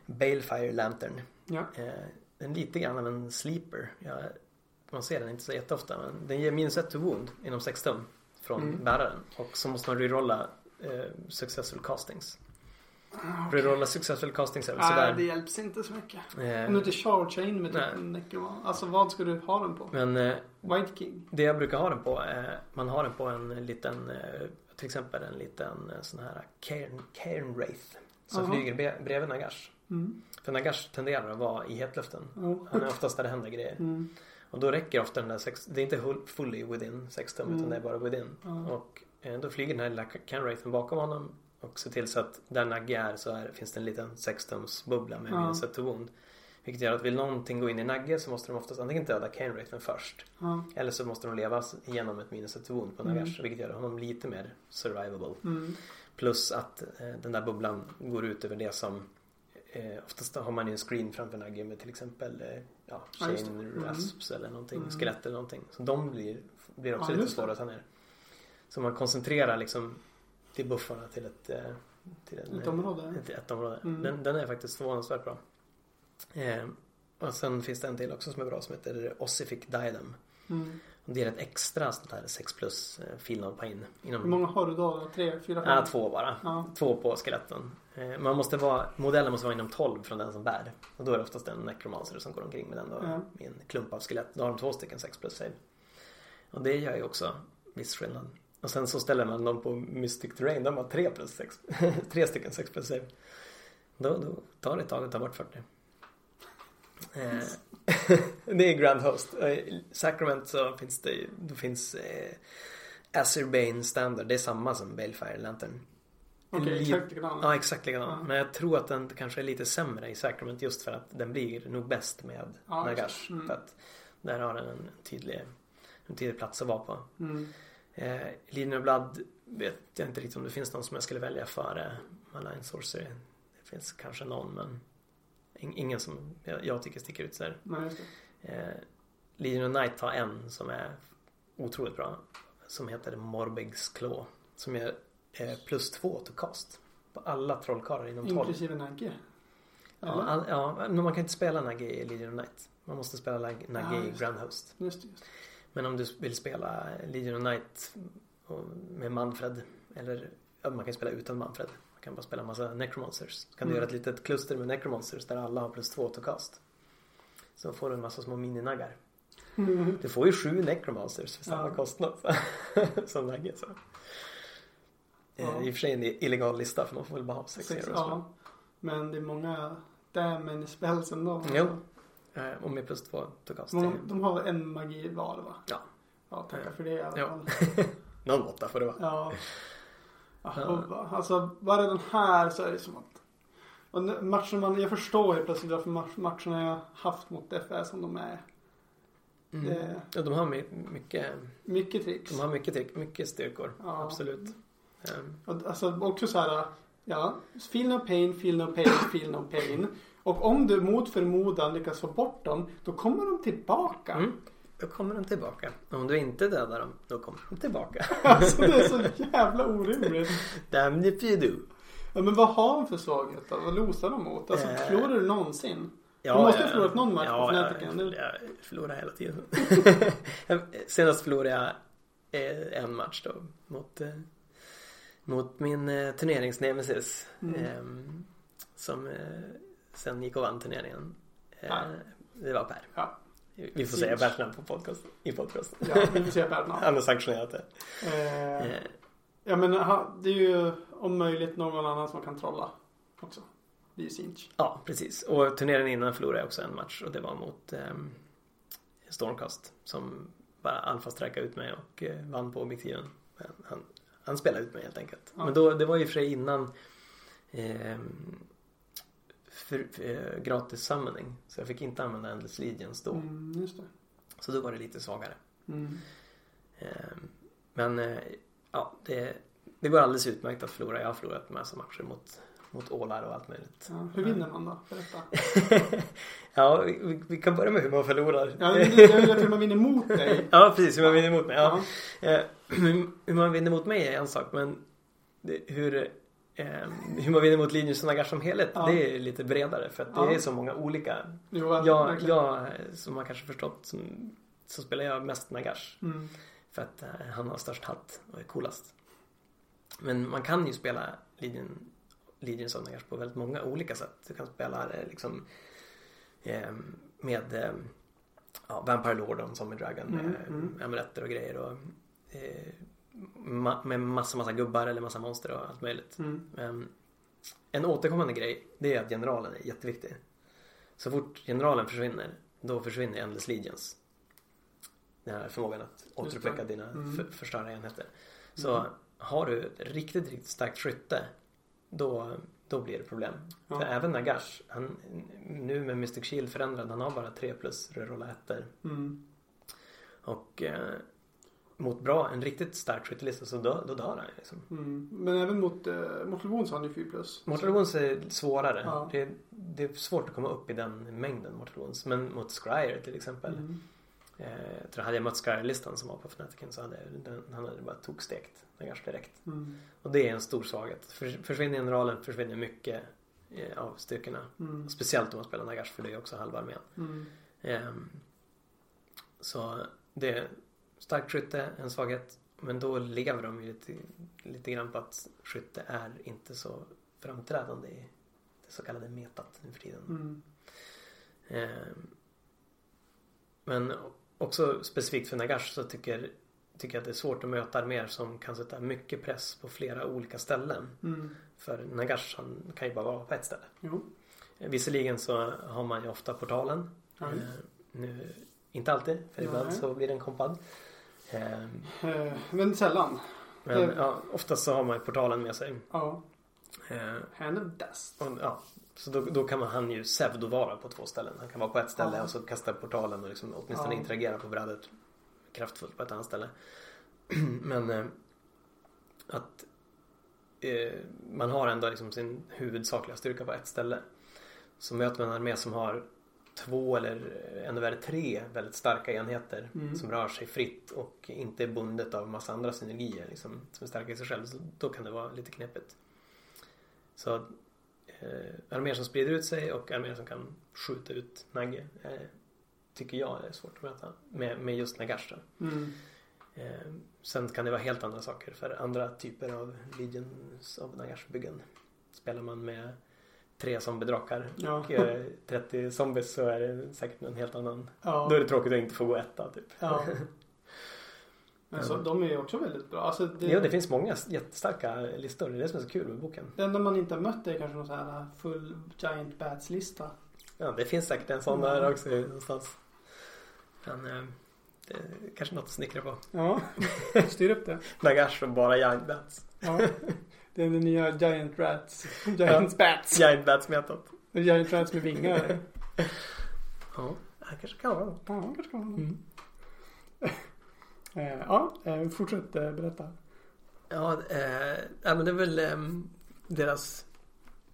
Balefire Lantern. Ja. Eh, den är lite grann av en sleeper. Jag, man ser den inte så jätteofta men den ger minus ett to wound inom 6 tum från Mm. bäraren. Och så måste man rerolla eh, successful castings. Ah, okej. Rerolla successful castings är väl Nej, sådär. det hjälps inte så mycket. Eh, Om du inte chargear in med typ Nej. en necroman. Alltså vad ska du ha den på? men eh, White King? Det jag brukar ha den på är, man har den på en liten, eh, till exempel en liten eh, sån här Cairn, Cairn Wraith. Som Aha. flyger be, bredvid Nagash. Mm. För Nagash tenderar att vara i hetluften. Ja. Han är oftast där det händer grejer. Mm. Och då räcker ofta den där sex, det är inte fully within 6 tum Mm. utan det är bara within. Ja. Och eh, då flyger den här lilla Cairn Wraithen bakom honom och ser till så att där Nagge är så är, finns det en liten 6 tums bubbla med Ja. minus ett wound. Vilket gör att vill någonting gå in i Nagge så måste de oftast antingen döda Cairn Wraithen först. Ja. Eller så måste de leva igenom ett minus ett wound på Mm. Nagash. Vilket gör honom lite mer survivable. Mm. Plus att eh, den där bubblan går ut över det som eh, Oftast har man ju en screen framför Nagge med till exempel eh, ja, Ja, det. chain Mm. rasps eller någonting. Mm. Skelett eller någonting. Så de blir, blir också Ja, lite svåra att ta ner. Så man koncentrerar liksom till buffarna till ett, eh, till en, Ett område? ett, ett område. Mm. Den, den är faktiskt förvånansvärt bra. Eh, och sen finns det en till också som är bra som heter Ossific Diadem. Mm. Det är ett extra sånt här 6 plus eh, filnod på in. Inom, Hur många har du då? Tre, fyra, fem? Ja, två bara. Ja. Två på skeletten. Eh, Man måste vara, modellen måste vara inom 12 från den som bär. Och då är det oftast en necromancer som går omkring med den då. Ja. I en klump av skelett. Då har de två stycken 6 plus save. Och det gör ju också viss skillnad. Och sen så ställer man dem på Mystic Terrain. De har 3 plus 6. tre stycken 6 plus save. Då, då tar det ett tag att ta bort 40. Eh, det är Grand Host. I Sacrament så finns det ju, då finns eh, Azerbane Standard. Det är samma som Balefire Lantern. Okej, Li- exakt likadant. Ja, exakt likadan. Ja. Men jag tror att den kanske är lite sämre i Sacrament just för att den blir nog bäst med Ja, Nagash. Mm. För att där har den en tydlig, en tydlig plats att vara på. Mm. Eh, Linje Blood vet jag inte riktigt om det finns någon som jag skulle välja före Malign Sorcery. Det finns kanske någon men Ingen som jag, jag tycker sticker ut så här. Nej, just det. Eh, Legion of Night har en som är otroligt bra. Som heter Morbegs Claw. Som är plus två to cast. På alla trollkarlar inom 12. Inklusive Nagge. Ja, all, ja, men man kan inte spela Nagi i Legion of Night. Man måste spela Nagi Ja, i det. Grand Host. Just det, just det. Men om du vill spela Legion of Night med Manfred. Eller man kan spela utan Manfred. Kan bara spela en massa Necromoncers. Så kan du Mm. göra ett litet kluster med Necromoncers där alla har plus två to cast. Så får du en massa små mininaggar. Du får ju sju Necromoncers för samma Ja. kostnad. som Nagge. Så. Eh, Ja. I och för sig en illegal lista för man får väl bara ha sex Sex, heroes. ja. Men det är många damage spells ändå. Jo. Eh, Och med plus två to cast. De, de har en magi var va? Ja. Ja, tackar för det i alla fall. Någon måtta får det vara. Ja. Och, alltså bara den här så är det som att och matchen man, jag förstår ju plötsligt varför match, matcherna jag haft mot F är som de är. Mm. Det- Ja, de har my- mycket, Mycket tricks. de har mycket, trick, mycket styrkor. Ja. Absolut. Ehm, Och, alltså också så här, ja, feel no pain, feel no pain, feel no pain. Och om du mot förmodan lyckas få bort dem, då kommer de tillbaka. Mm. Då kommer de tillbaka. Om du inte dödar dem, då kommer de tillbaka. Alltså det är så jävla orimligt. Damn if you do. Ja, men vad har de för svaghet då? Vad losar de mot? Alltså Eh. förlorar du någonsin? Ja, Du måste ha förlorat någon match på ja, Fnaticen, Ja, eller? jag förlorar hela tiden. Senast förlorade jag eh, en match då mot, eh, mot min turneringsnemesis. Mm. ehm, som sen gick och vann turneringen. Ja. Det var Per. Ja. Vi får säga Pers namn på podcast, i podcast. Ja, vi får på det Han har sanktionerat det. eh, Eh, Ja men det är ju om möjligt någon annan som kan trolla också. Det är ju Sinch. Ja, precis. Och turneringen innan förlorade jag också en match och det var mot ehm, Stormcast som bara alfasträckade ut mig och eh, vann på objektiven. Han, han spelade ut mig helt enkelt. Ja. Men då, det var ju för sig innan ehm, för, eh, gratis summoning. Så jag fick inte använda Endless Legions då. Mm. Så då var det lite svagare. Mm. Ehm, men eh, ja, det, det går alldeles utmärkt att förlora. Jag har förlorat massa matcher mot, mot ålar och allt möjligt. Ja, hur vinner man då? Berätta. ja, vi, vi kan börja med hur man förlorar. Ja, jag vill att hur man vinner mot dig. Ja, precis. Hur man vinner mot mig. Ja. Ja. Eh, hur man vinner mot mig är en sak, men det, hur, hur man vinner mot Linus och Nagash som helhet, Ja. det är lite bredare. För att det Ja. är så många olika. Jo, Jag, jag, som man kanske förstått, som, så spelar jag mest Nagash. Mm. För att eh, han har störst hatt och är coolast. Men man kan ju spela Legion, Legions of Nagash på väldigt många olika sätt. Du kan spela det liksom eh, med eh, ja, Vampire Lord och Zombie Dragon med Mm, mm. amuletter och grejer och eh, ma- med massa, massa gubbar eller massa monster och allt möjligt. Mm. Ehm, en återkommande grej det är att generalen är jätteviktig. Så fort generalen försvinner då försvinner Endless Legions. Den här förmågan att återuppväcka dina Mm. för, förstörda enheter. Så Mm. har du riktigt, riktigt starkt skytte då, då blir det problem. Ja. För även Nagash, han, nu med Mystic Shield förändrad, han har bara 3 plus rerolla ettor. Mm. Och eh, mot bra, en riktigt stark skyttelista så då, då dör han liksom. Mm. Men även mot uh, Mortal Wounds har han ju 4 plus. Mortal Wounds är svårare. Ja. Det, det är svårt att komma upp i den mängden Mortal Wounds. Men mot Scryer till exempel. Mm. Eh, jag tror hade jag mött Scryer-listan som var på Fnaticen så hade den, han hade bara tokstekt Nagash direkt. Mm. Och det är en stor svaghet. För, försvinner generalen försvinner mycket eh, av styrkorna. Mm. Speciellt om man spelar Nagash för det är också halva armén. Ehm, så det starkt skytte, en svaghet. Men då lever de ju lite, lite grann på att skytte är inte så framträdande i det så kallade metat nu för tiden. Mm. Ehm, men också specifikt för Nagash så tycker, tycker jag att det är svårt att möta arméer som kan sätta mycket press på flera olika ställen. Mm. För Nagash han kan ju bara vara på ett ställe. Jo. Visserligen så har man ju ofta portalen. Ja. Eh, nu, inte alltid, för ibland så blir den kompad. Eh, men sällan. men Det- ja, oftast så har man ju portalen med sig. Ja. Eh, Hand of dust. och, ja, så då, då kan man, han ju pseudo-vara på två ställen. Han kan vara på ett ställe Ja. och så kasta portalen och liksom åtminstone Ja. interagera på brädet kraftfullt på ett annat ställe. Men eh, att eh, man har ändå liksom sin huvudsakliga styrka på ett ställe. så möter man en armé som har två eller ännu värre tre väldigt starka enheter Mm. som rör sig fritt och inte är bundet av massa andra synergier liksom, som är starka i sig själv. Så då kan det vara lite knepigt. Så eh, arméer som sprider ut sig och arméer som kan skjuta ut Nagge eh, tycker jag är svårt att möta med, med just Nagash. Mm. Eh, sen kan det vara helt andra saker för andra typer av Legions of Nagash-byggen. Spelar man med tre zombiedrakar Ja. och eh, 30 zombies så är det säkert en helt annan. Ja. Då är det tråkigt att inte få gå etta typ. Ja. Men så, de är ju också väldigt bra. Alltså det, Ja, det finns många jättestarka listor. Det är det som är så kul med boken. det enda man inte har mött är kanske någon sån här full Giant Bats-lista. Ja, det finns säkert en sån där också någonstans. Men eh, det är kanske något att snickra på. Ja, styr upp det. Nagash och bara Giant Bats. Ja. Det är den nya Giant Rats. Giant Bats. Giant Bats metat. Giant Rats med vingar. Ja, det kanske kan vara. Ja, kanske kan vara. Mm. Eh, Ja, eh, fortsätt eh, berätta. Ja, eh, ja, men det är väl eh, deras,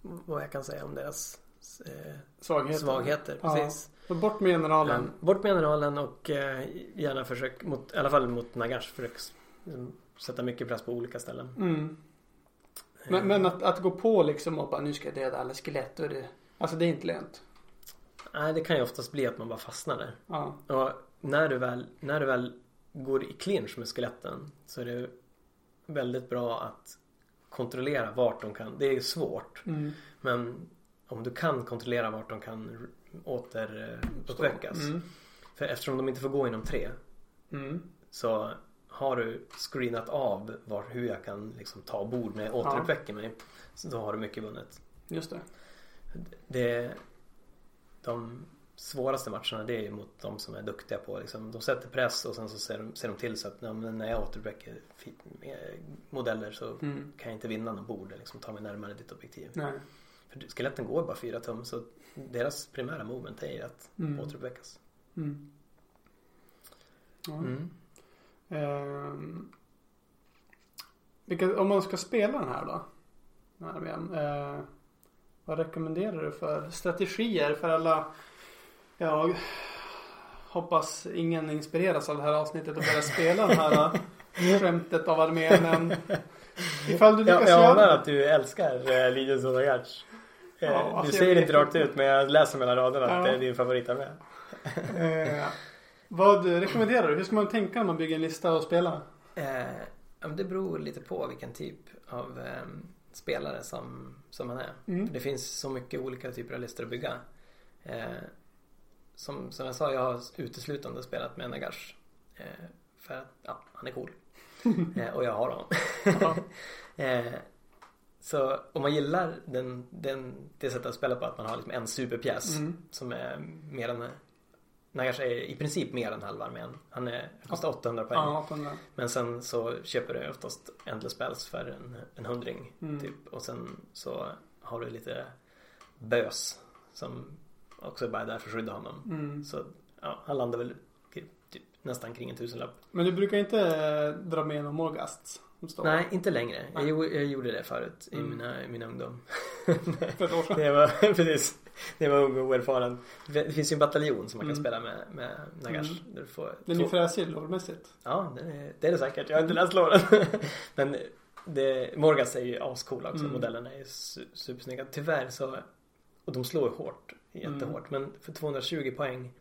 vad jag kan säga om deras eh, Svagheter. svagheter. Precis. Bort med generalen. Um, bort med generalen och eh, gärna försök, mot, i alla fall mot Nagash, försök liksom, sätta mycket press på olika ställen. Mm. Men, men att, att gå på liksom och bara nu ska jag döda alla skelett och det. Alltså det är inte lönt. Nej, det kan ju oftast bli att man bara fastnar där. Ja. Och när du väl, när du väl går i clinch med skeletten så är det väldigt bra att kontrollera vart de kan. Det är svårt. Mm. Men om du kan kontrollera vart de kan återuppväckas. Mm. För eftersom de inte får gå inom tre Mm. så har du screenat av var, hur jag kan liksom ta bord när jag återuppväcker mig. Så då har du mycket vunnet. Just det. Det, de svåraste matcherna det är ju mot de som är duktiga på liksom, de sätter press och sen så ser de, ser de till så att ja, när jag återuppväcker modeller så Mm. kan jag inte vinna någon bord liksom, ta mig närmare ditt objektiv. Nej. För skeletten går bara fyra tum så deras primära movement är att Mm. återuppväckas. Mm. Ja. Mm. Ehm, vilka, om man ska spela den här då? Den här armén, eh, vad rekommenderar du för strategier för alla? Jag hoppas ingen inspireras av det här avsnittet och börjar spela den här eh, skämtet av armén. Men ifall du lyckas Jag, jag anar att du älskar eh, Legions of the Guards. Eh, Ja, alltså du säger vet inte rakt ut men jag läser mellan raderna att Ja. det är din favoritarmé. Vad rekommenderar du? Hur ska man tänka när man bygger en lista och spela? Eh, det beror lite på vilken typ av eh, spelare som, som man är. Mm. Det finns så mycket olika typer av listor att bygga. Eh, som, som jag sa, jag har uteslutande spelat med Nagash. Eh, för att ja, han är cool. eh, och jag har honom. Eh, så om man gillar den, den, det sättet att spela på att man har liksom en superpjäs Mm. som är mer än Nagash är i princip mer än halva armén. Han är, kostar 800 poäng. Ja, 800. Men sen så köper du oftast Endless Spells för en, en hundring Mm. typ. Och sen så har du lite bös som också är bara där för att skydda honom. Mm. Så ja, han landar väl typ, nästan kring en tusenlapp. Men du brukar inte dra med någon Morgast? Nej, inte längre. Jag, jag gjorde det förut i Mm. mina, i min ungdom. för ett år sedan. Det var precis. Det var ung och oerfaren. Det finns ju en bataljon som man kan Mm. spela med, med Nagash. Mm. Där du får Den är fräsig lårmässigt. Ja, det är, det är det säkert. Jag har inte läst låren. Men det, Morgas är ju ascool också. Mm. Modellerna är su- supersnygga. Tyvärr så, och de slår ju hårt. Jättehårt. Men för 220 poäng,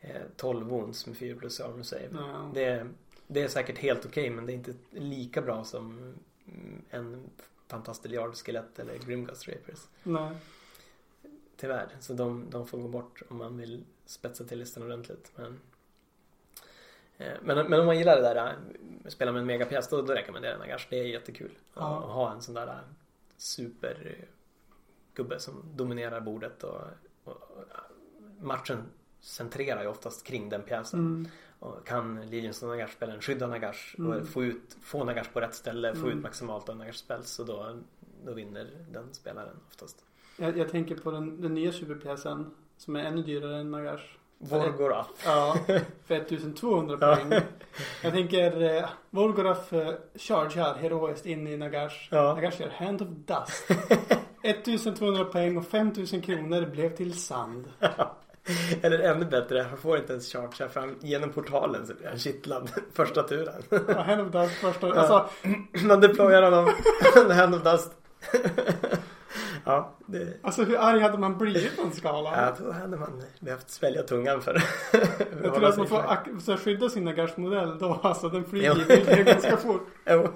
eh, 12 wounds med 4 plus armor save. Ja. Det, är- det är säkert helt okej men det är inte lika bra som mm, en fantastiljard skelett eller Grimgust Rapers. Nej. Tyvärr. Så de, de får gå bort om man vill spetsa till listan ordentligt. Men, eh, men, men om man gillar det där, eh, spela med en megapjäs, då, då rekommenderar jag Nagash. Det är jättekul. Ja. Att att ha en sån där eh, super eh, gubbe som dominerar bordet och, och, och matchen centrerar ju oftast kring den pjäsen. Mm. Och kan Legions of Nagash spela en skydda Nagash Mm. och få, ut, få Nagash på rätt ställe, få Mm. ut maximalt av Nagash spells så då, då vinner den spelaren oftast. Jag, jag tänker på den, den nya superpjäsen som är ännu dyrare än Nagash. Vorgorath. Ja, för 1200 Ja. poäng. Jag tänker eh, Volgoraf eh, chargear heroiskt in i Nagash. Ja. Nagash gör Hand of Dust. 1200 poäng och 5000 kronor blev till sand. Eller ännu bättre, han får inte ens chargea fram genom portalen så blir han kittlad första turen. Ja, Hand of Dust första... Alltså, Man deployar honom, hand of dust. Ja, det... alltså hur arg hade man blivit på en skala? Ja, då hade man behövt svälja tungan för Jag tror att man får så här skydda sin Nagash-modell då. Alltså den flyger ganska fort. Jo.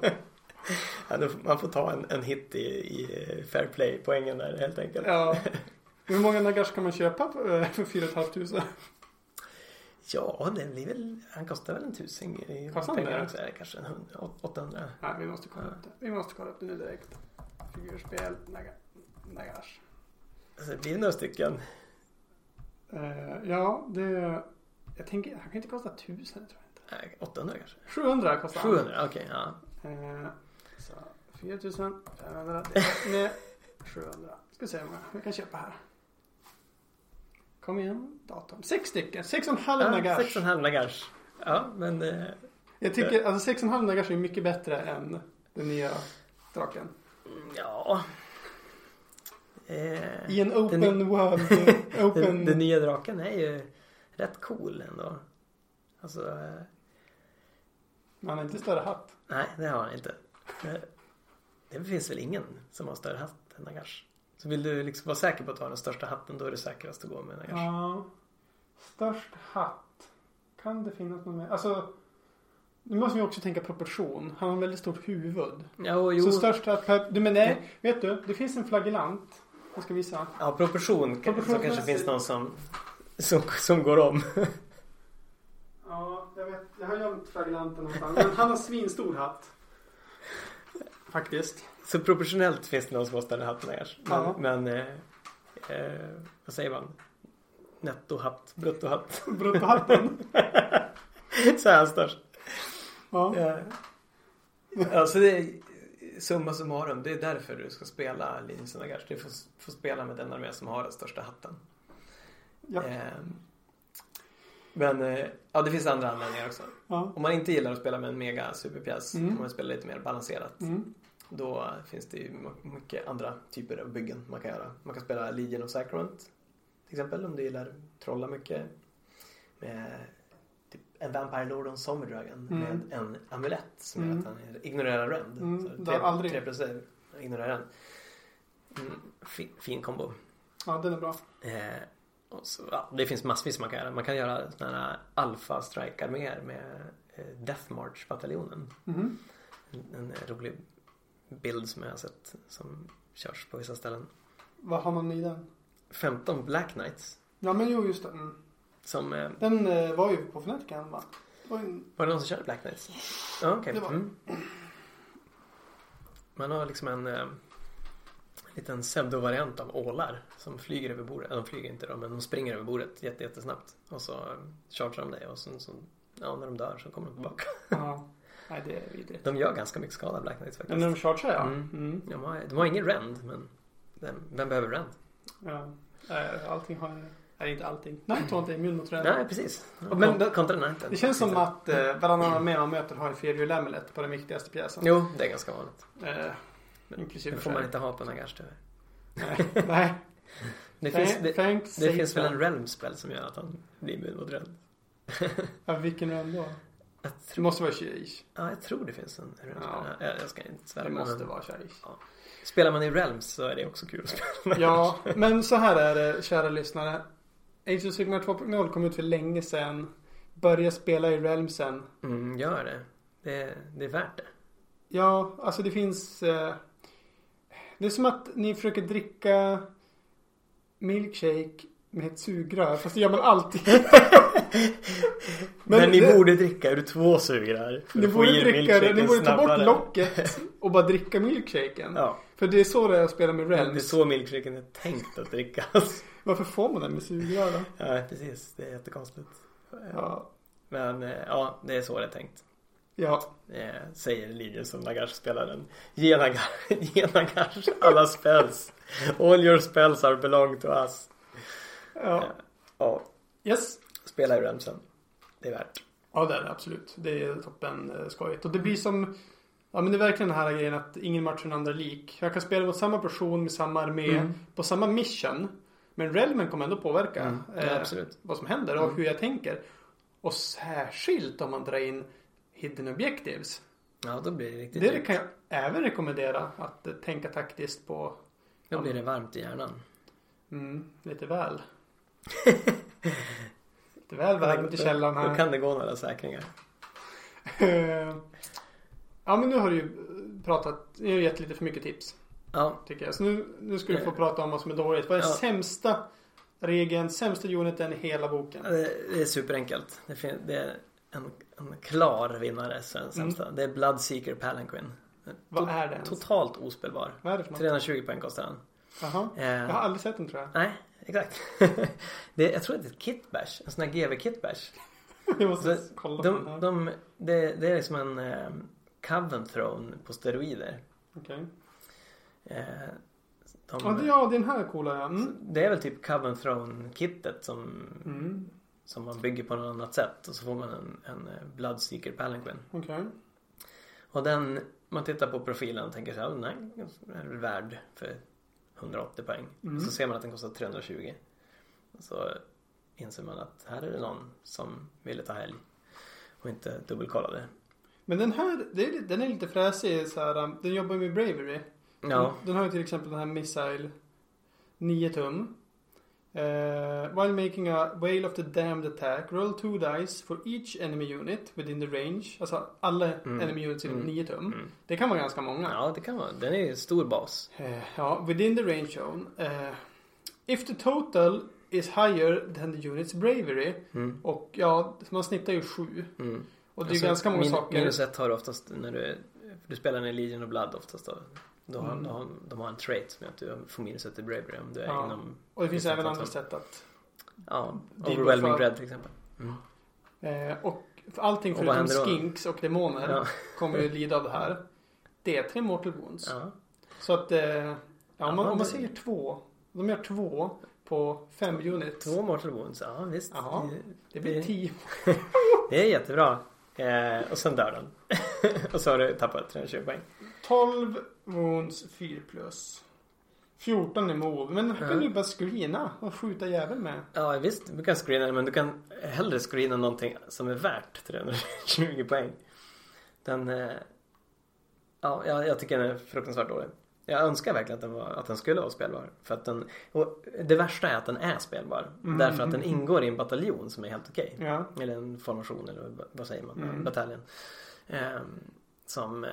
Ja, man får ta en, en hit i, i fair play-poängen där helt enkelt. Ja. Hur många Nagash kan man köpa eh, för 4 500? Ja, det blir väl, han kostar väl en tusing i Kostar pengar också. Kanske en hund- 800. Nej, vi måste kolla upp det. Vi måste kolla upp det nu direkt. Figurspel, Naga, Nagash. Alltså, det blir några stycken. Eh, ja, det... Jag tänker, han kan inte kosta 1000 tror jag inte. Nej, 800 kanske. 700 kostar han. 700, okej. ja. Eh, så 4500 delat med 700. Ska se hur många vi kan köpa här. Kom igen datorn. Sex stycken. Sex och en halv ja nagash. 6,5 nagash. Ja, men... Eh, Jag tycker alltså sex och en halv nagash är mycket bättre än den nya draken. ja... Eh, I en open den, world. eh, den, open... den nya draken är ju rätt cool ändå. Alltså... Eh, Man har inte större hatt. nej, det har han inte. Det finns väl ingen som har större hatt än nagash. Så vill du liksom vara säker på att har den största hatten då är det säkrast att gå med nagash. Ja. Störst hatt. Kan det finnas någon mer? Alltså. Nu måste vi också tänka proportion. Han har en väldigt stort huvud. Ja, och jo. Så störst hatt per... Du men nej. Vet du? Det finns en flagellant. Jag ska visa. Ja, proportion. Så kanske finns någon som, som, som går om. Ja, jag vet. Jag har gömt flagellanten någonstans. Men han har svinstor hatt. Faktiskt. Så proportionellt finns det någon som har större hatt än nagash. Men, Ja. men eh, eh, vad säger man? Nettohatt, bruttohatt. Bruttohatten. Så är han störst. Ja. Ja. ja, så det summa summarum. Det är därför du ska spela Linus Nagash. Du får, får spela med den armé som har den största hatten. Ja. Eh, men eh, ja, det finns andra användningar också. ja. Om man inte gillar att spela med en mega superpjäs, Mm. om man spela lite mer balanserat. Mm. Då finns det ju my- mycket andra typer av byggen man kan göra. Man kan spela Legion of Sacrament till exempel om du gillar trolla mycket. Med en Vampire Lord on Zombie Dragon Mm. med en amulett som gör Mm. att han ignorerar rend. Mm, Så har aldrig- 3 plus ignorerar rend. Mm, fin, fin kombo. ja, den är bra. Eh, och så, ja, det finns massvis man kan göra. Man kan göra sådana här alfa strike arméer med eh, Death March bataljonen. Mhm. En, en rolig bild som jag har sett som körs på vissa ställen. Vad har man i den? 15 Black Knights. Ja, men jo, just det. Som, eh, Den eh, var ju på Fnaticen va? Var en... var det någon som körde Black Knights? Ja, okej. Det var- Mm. Man har liksom en eh, liten pseudo-variant av ålar som flyger över bordet. De flyger inte då, men de springer över bordet jätte, jättesnabbt. Och så eh, chargear de dig och sen så, ja, när de dör så kommer de tillbaka. Ja. Nej, det är vidrigt. De gör ganska mycket skada Black Knights Men faktiskt. när de chargear ja. Mm. Mm. De, har, de har ingen rend, men vem, vem behöver rend? ja. Allting har... Nej, inte allting. Nej, tror inte immun mot Nej, rädd. precis. Men då- kontra inte. Det känns som att eh, varannan armé man möter har inferior amulet på den viktigaste pjäsen. Jo, det är ganska vanligt. Eh, Men inklusive Det får man inte ha på Nagash tyvärr. Nej. Nej. Det finns, det, Thanks, det finns väl en realm spell som gör att han blir immun mot rend. Ja, vilken rend då? Jag Det tror, måste vara Shaiish. ja, jag tror det finns en realm Ja. Jag, jag ska inte svära Det måste men vara Shaiish. Spelar man i realms så är det också kul att spela. Ja, men så här är det kära lyssnare. Age of Sigmar 2.0 kom ut för länge sedan. Börja spela i Realmsen. Mm, gör det. det. Det är värt det. Ja, alltså det finns... Eh, det är som att ni försöker dricka milkshake med ett sugrör. Fast det gör man alltid. Men, Men ni det- borde dricka ur två sugrör. Ni borde dricka. Ni borde ta bort locket och bara dricka milkshaken. Ja, För det är så det är att spela med det är så milkshaken är tänkt att drickas. Varför får man den med sugrör då? Ja, precis. Det är jättekonstigt. Ja. Men eh, ja, det är så det är tänkt. Ja. Eh, säger linjen som Nagash-spelaren. Ge Nagash, ge Nagash alla spells. All your spells are belong to us. Ja. Ja, Yes. spela ur remsen. Det är värt. Ja, det är det absolut. Det är toppen eh, skojigt. Och det blir som... Ja men det är verkligen den här grejen att ingen match är den andra lik. Jag kan spela mot samma person med samma armé Mm. på samma mission. Men realmen kommer ändå påverka Mm. Ja, eh, vad som händer och Mm. hur jag tänker. Och särskilt om man drar in hidden objectives. Ja, då blir det riktigt Det kan jag även rekommendera att eh, tänka taktiskt på Då blir det varmt i hjärnan. mm, lite väl. Lite väl varmt i källaren Då här. kan det gå några säkringar. Eh, ja men nu har du ju pratat, ni har ju gett lite för mycket tips. Ja, Tycker jag. Så nu, nu ska du få Eh. prata om vad som är dåligt. Vad är Ja. sämsta regeln, sämsta uniten i hela boken? det, det är superenkelt. Det, det är en, en klar vinnare, sen sämsta. Det är Bloodseeker Palanquin. Vad är det ens? Totalt ospelbar. Vad är det för något? 320 poäng kostar den. Jaha. Eh, Jag har aldrig sett den tror jag. Nej, exakt. det, jag tror att det är ett kitbash. En sån här GV kitbash. Jag måste Så kolla på den De, här. de, det, det är liksom en eh, Coven Throne på steroider. Okej. Eh, de, Ja, det, ja, den här är coola ja. Mm. det är väl typ Coven Throne kittet som, Mm. som man bygger på något annat sätt. Och så får man en, en eh, Bloodseeker Palanquin. Okej. Och den, man tittar på profilen och tänker så här, "Oh, den här är värd för 180 poäng. Mm. Och så ser man att den kostar 320. Och så inser man att här är det någon som ville ta helg. Och inte dubbelkollade. Men den här, är, den är lite fräsig så här. um, Den jobbar med Bravery. Ja, Den, den har ju till exempel den här Missile 9 tum. Uh, while making a Whale of the Damned attack, roll two dice for each enemy unit within the range. Alltså alla Mm. enemy units inom Mm. 9 tum. Mm. Det kan vara ganska många. ja det kan vara. Den är ju stor bas. Eh, ja, within the range zone. Eh, if the total is higher than the unit's bravery. Mm. Och ja, man snittar ju sju. Mm. Och det är Alltså, ganska många min, saker. Minus ett har du oftast när du, du spelar en Legion of Blood oftast då. Då har, Mm. då har, de har en trait som gör att du får minus ett i Bravery om du är Ja. inom och det finns även andra sätt att. Ja, Overwhelming bara- Dread till exempel. Mm. Eh, och för allting Och förutom skinks och demoner Ja. kommer ju lida av det här. Det är tre mortal wounds. Ja. Så att, eh, ja, om, man, om man säger två. De gör två på fem units. Två Mortal Wounds, ja visst. Ja. Det, blir tio. det är jättebra. Eh, och sen dör den. och så har du tappat 320 poäng. 12 wounds 4 plus. 14 i move. Men här kan Ja. du bara screena och skjuta jävel med. Ja visst, du kan screena men du kan hellre screena någonting som är värt 320 poäng. Den... Eh, ja, jag, jag tycker den är fruktansvärt dålig. Jag önskar verkligen att den, var, att den skulle vara spelbar. För att den, och det värsta är att den är spelbar. Mm. Därför att den ingår i en bataljon som är helt okej. Ja. Eller en formation eller vad- säger man? Mm. Bataljon. Ehm, som, eh,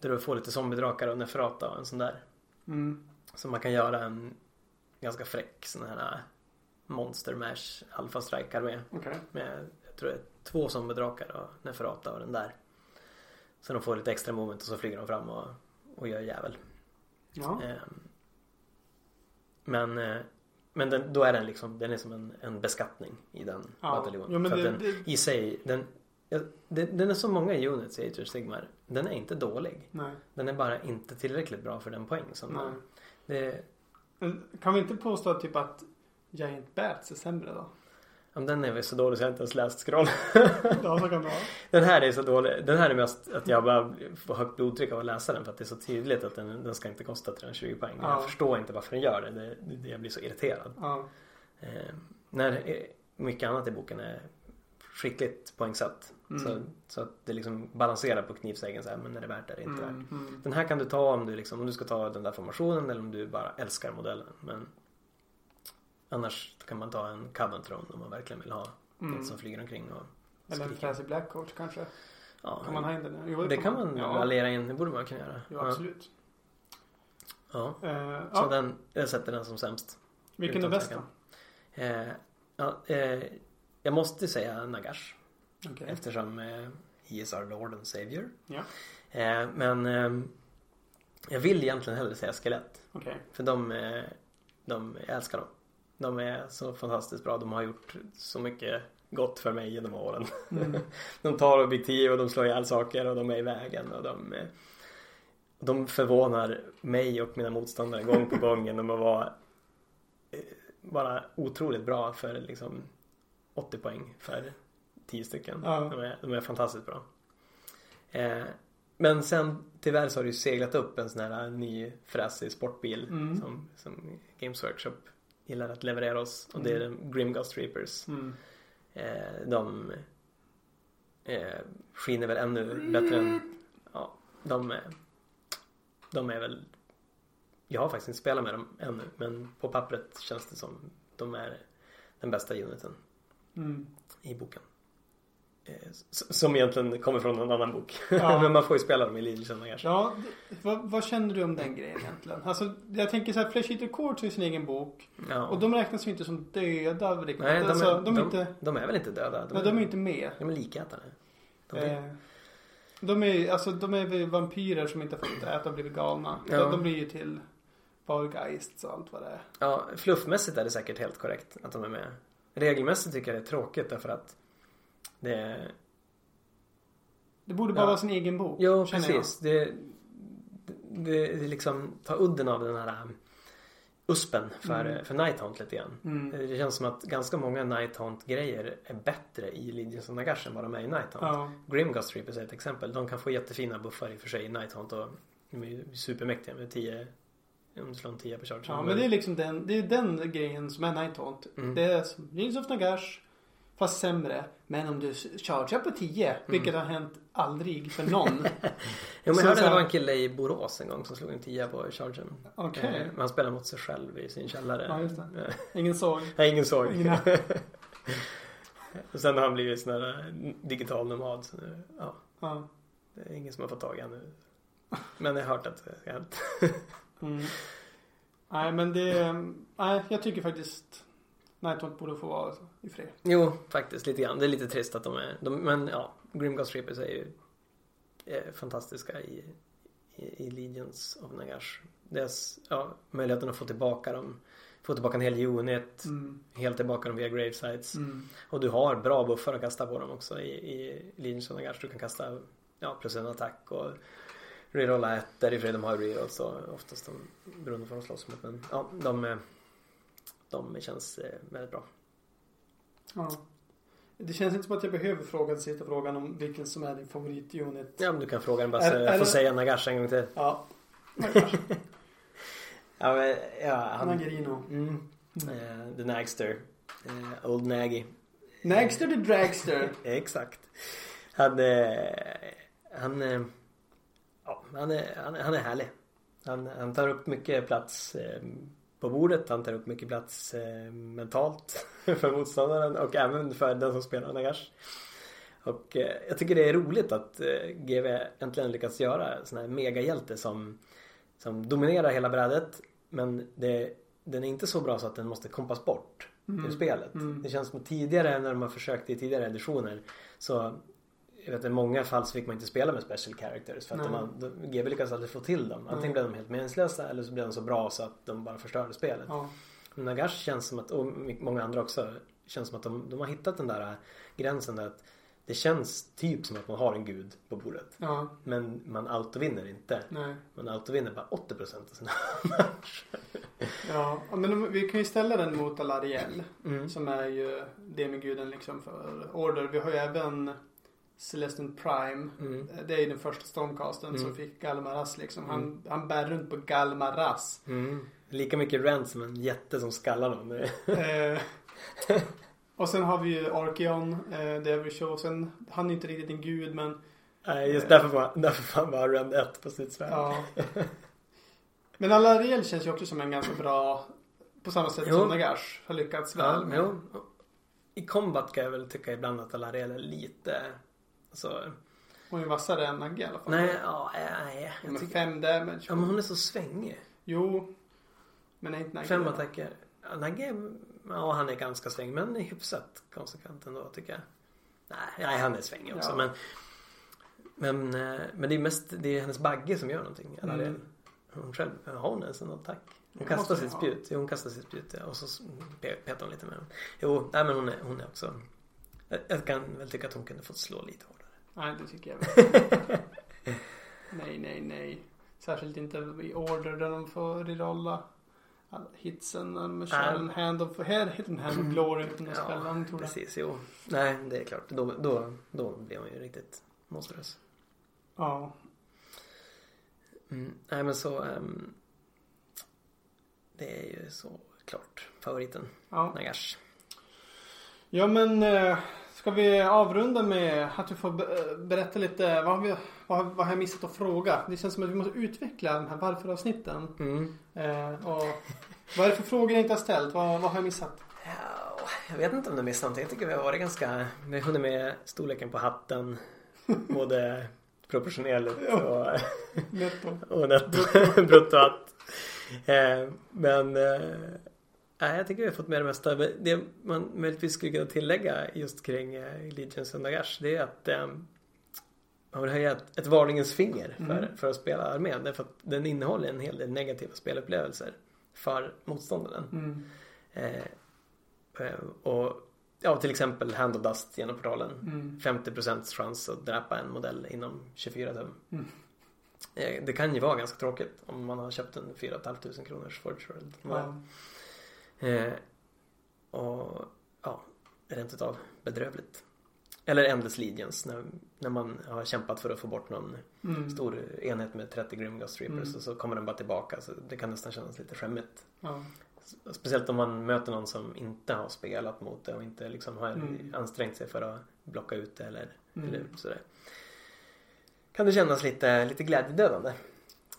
där du får lite zombiedrakar och neferata och en sån där. Mm. Så man kan göra en ganska fräck sån här eh, Monster Mash Alpha Strike armé. Okej. Med, jag tror det är två zombiedrakar och neferata och den där. Så de får lite extra moment och så flyger de fram och, och gör jävel. Ja. Ehm, men eh, men den, då är den liksom, den är som en, en beskattning i den Ja. bataljonen. Jo, men För det- den det- i sig, den, ja, den, är så många units i Age of Sigmar. Den är inte dålig. Nej. Den är bara inte tillräckligt bra för den poäng som Nej. den. Det, Kan vi inte påstå typ att Giant Bats är sämre då? men den är väl så dålig så jag inte ens läst scroll. Ja, så kan det vara. Den här är så dålig. Den här är mest att jag bara får högt blodtryck av att läsa den för att det är så tydligt att den, den ska inte kosta 320 poäng. Ja. Jag förstår inte varför den gör det. det, det jag blir så irriterad. Ja. Eh, när eh, mycket annat i boken är skickligt poängsatt. Mm. Så, så att det liksom balanserar på knivsäggen så här, men är det värt är det inte värt. Mm. Mm. Den här kan du ta om du liksom, om du ska ta den där formationen eller om du bara älskar modellen. Men annars kan man ta en Coven Throne om man verkligen vill ha Mm. ett som flyger omkring och Eller en skriker. Fancy Black Coach kanske? Ja, Kan man ha in den? Jo, det kan man Ja, rallera in, det borde man kunna göra. jo absolut. Ja. Eh, Så ja. den, jag sätter den som sämst. Vilken är bäst då? Eh, ja, eh, jag måste säga Nagash. Okej. Eftersom eh, he is our Lord and Savior. Ja. Eh, men eh, jag vill egentligen hellre säga Skelett. Okej. För de, eh, de, jag älskar dem. De är så fantastiskt bra. De har gjort så mycket gott för mig genom åren. Mm. De tar objektiv och de slår ihjäl saker och de är i vägen och de eh, de förvånar mig och mina motståndare gång på gång genom att vara eh, bara otroligt bra för liksom 80 poäng för 10 stycken. Ja. De, är, de är fantastiskt bra. Eh, Men sen tyvärr så har det ju seglat upp en sån här ny fräsig sportbil Mm. som, som Games Workshop gillar att leverera oss. Och det är den Grimghost Reapers. Mm. Eh, de eh, skiner väl ännu bättre än... Ja, de, är- de är väl... Jag har faktiskt inte spelat med dem ännu men på pappret känns det som de är den bästa uniten Mm. i boken. Som egentligen kommer från en annan bok. Ja. men man får ju spela dem i Legion kanske. Ja, det, vad, vad känner du om den grejen egentligen? Alltså, jag tänker så här, Flesh Eater Courts ju sin egen bok. Ja. Och de räknas ju inte som döda riktigt. Nej, de är, alltså, de, de, är inte, de är väl inte döda? nej, de är inte med. De är likätare. De är, Eh, de är, alltså, de är vampyrer som inte har fått äta och blivit galna. Ja. De, de blir ju till Vargeists och allt vad det är. Ja, fluffmässigt är det säkert helt korrekt att de är med. Regelmässigt tycker jag det är tråkigt därför att det. Det borde bara Ja. vara sin egen bok. Känner precis. Det, det, det liksom tar udden av den här um, uspen för, Mm. för Nighthaunt lite grann. Mm. Det känns som att ganska många Nighthaunt-grejer är bättre i Legions of Nagash än vad de är i Nighthaunt. Ja. Grimghost Reapers är ett exempel. De kan få jättefina buffar i och för sig i Nighthaunt och de är supermäktiga med 10 om du slår en 10 på charge. ja, men det är liksom den, det är den grejen som är Nighthaunt. Mm. Det är som Rings of Nagash. Fast sämre. Men om du chargear på 10, vilket har hänt aldrig för någon. Jo, men jag hörde det var en kille i Borås en gång som slog en 10 på chargen. Okej. Eh, men han spelade mot sig själv i sin källare. Ja, just det. Eh, Ingen såg. Nej, ingen såg. Ingen och sen har han blivit sån här eh, digital nomad. Så nu, ja, Ja. det är ingen som har fått tag i honom nu. Men jag har hört att det har hänt. Mm. Nej men det, nej jag tycker faktiskt Nighthawk borde få vara i fred. Jo, faktiskt lite grann. Det är lite trist att de är... De, men ja, Grimghost Reapers är ju är fantastiska i, i, i Legions of Nagash. Deras, ja, möjligheten att få tillbaka dem. Få tillbaka en hel unit. Mm. Helt tillbaka dem via gravesites. Mm. Och du har bra buffar att kasta på dem också i, i Legions of Nagash. Du kan kasta ja, plus en attack och rerolla ett. Där i och för sig de har rerolls så oftast de, beroende på vad de slåss mot. Men ja, de, de känns eh, väldigt bra. Ja. Det känns inte som att jag behöver fråga den sista frågan om vilken som är din favoritunit. Ja men du kan fråga den bara så jag får säga Nagash en gång till. Ja. Ja men ja han... Nagarino. Mm, eh, the Nagster. Eh, Old Naggy. Nagster the Dragster. Exakt. Han, eh, han, eh, ja, han, är, han, han är härlig. Han, han tar upp mycket plats eh, på bordet. Han tar upp mycket plats eh, mentalt för motståndaren och även för den som spelar Nagash. Och eh, jag tycker det är roligt att eh, GV äntligen lyckats göra en sån här megahjälte som, som dominerar hela brädet. Men det, den är inte så bra så att den måste kompas bort ur Mm. spelet. Mm. Det känns som tidigare när de har försökt i tidigare editioner så jag vet, i många fall så fick man inte spela med special characters för att har- de, GW lyckades aldrig få till dem. Antingen Nej. blev de helt meningslösa eller så blev de så bra så att de bara förstörde spelet. Ja. Men Nagash känns som att, och många andra också, känns som att de, de har hittat den där gränsen där att det känns typ som att man har en gud på bordet. Ja. Men man autovinner inte. Nej. Man autovinner bara 80% av sina Ja. men vi kan ju ställa den mot Alariel. mm. Som är ju demiguden liksom för Order. Vi har ju även Celestin Prime. Mm. Det är ju den första stormcasten Mm. som fick Galmaras liksom. Han, Mm. han bär runt på Galmaras. Mm. Lika mycket rent som en jätte som skallar någon. eh, och sen har vi ju Archeon, eh, Devil Chosen. Han är inte riktigt en gud men Nej, just därför var, därför får han bara rend 1 på sitt svärd. ja. Men Alariel känns ju också som en ganska bra, på samma sätt Jo. som Nagash har lyckats väl Ja, med. jo. I combat kan jag väl tycka ibland att Alariel är lite... Alltså, Hon är vassare än Nagge i alla fall. nej, ja, nej. Med Jag tycker, fem damage. ja, men hon är så svängig. Jo. Men är inte Nagge Fem attacker. Ja, Nagge, ja han är ganska svängig men är hyfsat konsekvent ändå tycker jag. Nej, nej han är svängig också Ja. men men, eh, men det är mest det är hennes bagge som gör någonting. Alariel. Mm. Hon själv, har hon ens en attack? Hon kastar sitt spjut. Jo, hon kastar sitt spjut ja. Och så pe- petar hon lite med den. Jo, nej men hon är, hon är också... Jag, jag kan väl tycka att hon kunde fått slå lite hårdare. Nej, det tycker jag väl. nej, nej, nej. Särskilt inte i order där de får alla hitsen Nej. en hand of, här heter den hand of glory utan att Ja, spela den tror jag. Precis, jo. Nej, det är klart. Då, då, då blir hon ju riktigt monströs. Ja. Mm. Nej men så. ehm, det är ju så klart favoriten. Ja. Nagash. Ja men eh, ska vi avrunda med att du får be- berätta lite vad har, vi, vad, vad har jag missat att fråga? Det känns som att vi måste utveckla de här varför-avsnitten. Mm. Eh, och vad är det för frågor jag inte har ställt? Vad, vad har jag missat? Ja, jag vet inte om du missat någonting. Jag tycker vi har varit ganska... Vi har hunnit med storleken på hatten. Både proportionerligt och, Netto. och netto. bruttohatt. Eh, men eh, nej, jag tycker vi har fått med det mesta. Men Det man möjligtvis skulle kunna tillägga just kring eh, Legions och Nagash det är att eh, man vill höja ett, ett varningens finger för, Mm. för att spela armén. Därför att den innehåller en hel del negativa spelupplevelser för motståndaren. Mm. Eh, eh, och ja, till exempel Hand of Dust genom portalen. Mm. 50% chans att dräpa en modell inom 24 tum. Mm. Eh, det kan ju vara ganska tråkigt om man har köpt en 4 500 kronors Forge World. Ja. Eh, och ja, rent utav bedrövligt. Eller Endless Legions när, när man har kämpat för att få bort någon Mm. stor enhet med 30 Grimghost Reapers Mm. och så kommer den bara tillbaka. Så det kan nästan kännas lite skämmigt. Ja. Speciellt om man möter någon som inte har spelat mot det och inte liksom har Mm. ansträngt sig för att blocka ut det eller, Mm. eller sådär. Kan det kännas lite, lite glädjedödande.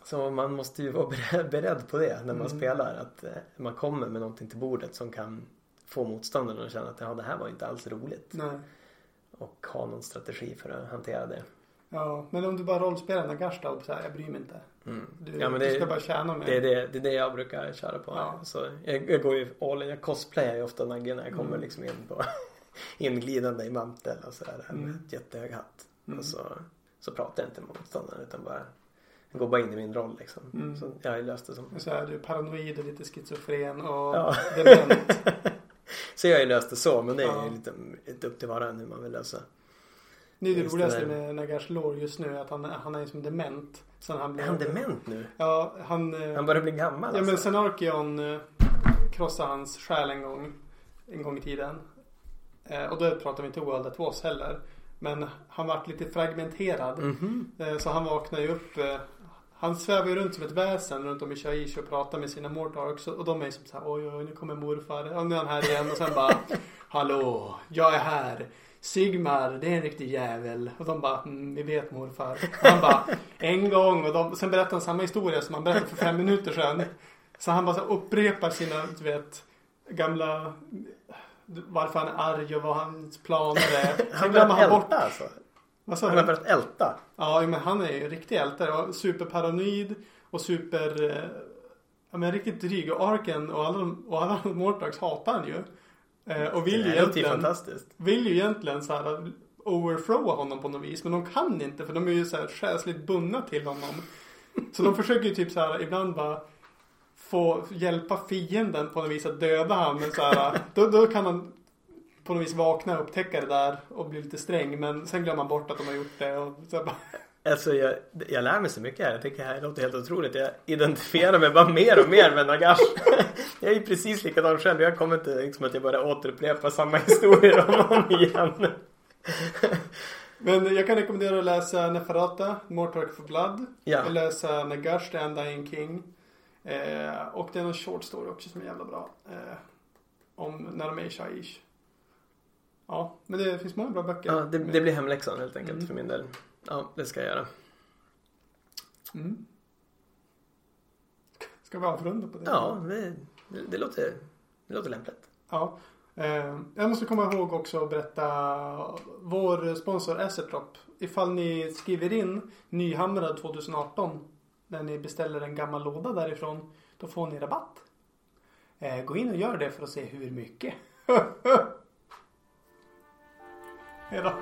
Så man måste ju vara beredd, på det när man Mm. spelar. Att eh, man kommer med någonting till bordet som kan få motståndaren att känna att ja, det här var inte alls roligt. Nej. Och ha någon strategi för att hantera det. Ja, men om du bara rollspelar Nagash då, så här, jag bryr mig inte. Mm. Du, Ja, men du det- ska bara tjäna med. Det är det, det är det jag brukar köra på. Ja. Så jag, jag går ju all in. Jag cosplayar ju ofta Nagge när jag kommer Mm. liksom in på inglidande i mantel och sådär. Med Mm. jättehög hatt. Mm. Och så, så pratar jag inte med motståndaren utan bara jag går bara in i min roll liksom. Mm. Så jag har löst det som Så här, du är paranoid och lite schizofren och Ja. dement. Så jag har ju löst det så men det är Ja. ju lite, lite upp till var och en hur man vill lösa. Det är det roligaste med Nagash lore just nu att han, han är som dement. Sen han Är blev, han dement nu? Ja, han... eh, Han börjar bli gammal Ja men alltså. sen Arkeon eh, krossade hans själ en gång. En gång i tiden. Eh, och då pratar vi inte World at Was heller. Men han vart lite fragmenterad. Mhm. Eh, så han vaknade ju upp. Han svävar ju runt som ett väsen runt om i Shaiish och pratar med sina Mordarks. Och de är som så här, oj oj nu kommer morfar. Och nu är han här igen. Och sen bara, hallå, jag är här. Sigmar, det är en riktig jävel. Och de bara, mm, vi vet morfar. Och han bara, en gång. Och de, sen berättar han samma historia som han berättade för fem minuter sedan. Så han bara så upprepar sina, du vet, gamla varför han är arg och vad hans planer är. Sen Han glömmer börjar han bort. alltså. Vad sa Han har börjat älta. Ja, men han är ju en riktig hjälte. och Superparanoid och super... eh, Ja men riktigt dryg. Och Arken och alla, och alla Mortax hatar han ju. Eh, Och vill ju egentligen... fantastiskt. Vill ju egentligen så här overthrowa honom på något vis. Men de kan inte för de är ju så här själsligt bundna till honom. Så de försöker ju typ så här ibland bara få hjälpa fienden på något vis att döda han. Men så här, då, då kan han på något vis vakna och upptäcka det där och bli lite sträng. Men sen glömmer man bort att de har gjort det. Och så bara, Alltså jag, jag lär mig så mycket här. Jag tycker det här låter helt otroligt. Jag identifierar mig bara mer och mer med Nagash. Jag är ju precis likadan själv. Jag kommer inte liksom att jag bara återupprepa samma historier om och om igen. Men jag kan rekommendera att läsa Neferata, Mortark for Blood. Ja. Läsa Nagash, The Undying King. Eh, och det är en short story också som är jävla bra. Eh, om när de är i Shaiish. Ja, men det finns många bra böcker. Ja, det, det blir hemläxan helt enkelt Mm. för min del. Ja, det ska jag göra. Mm. Ska vi avrunda på det? Ja, det, det, låter, det låter lämpligt. Ja. Eh, jag måste komma ihåg också att berätta vår sponsor Assetrop. Ifall ni skriver in Nyhamrad 2018 när ni beställer en gammal låda därifrån då får ni rabatt. Eh, gå in och gör det för att se hur mycket. Hej då.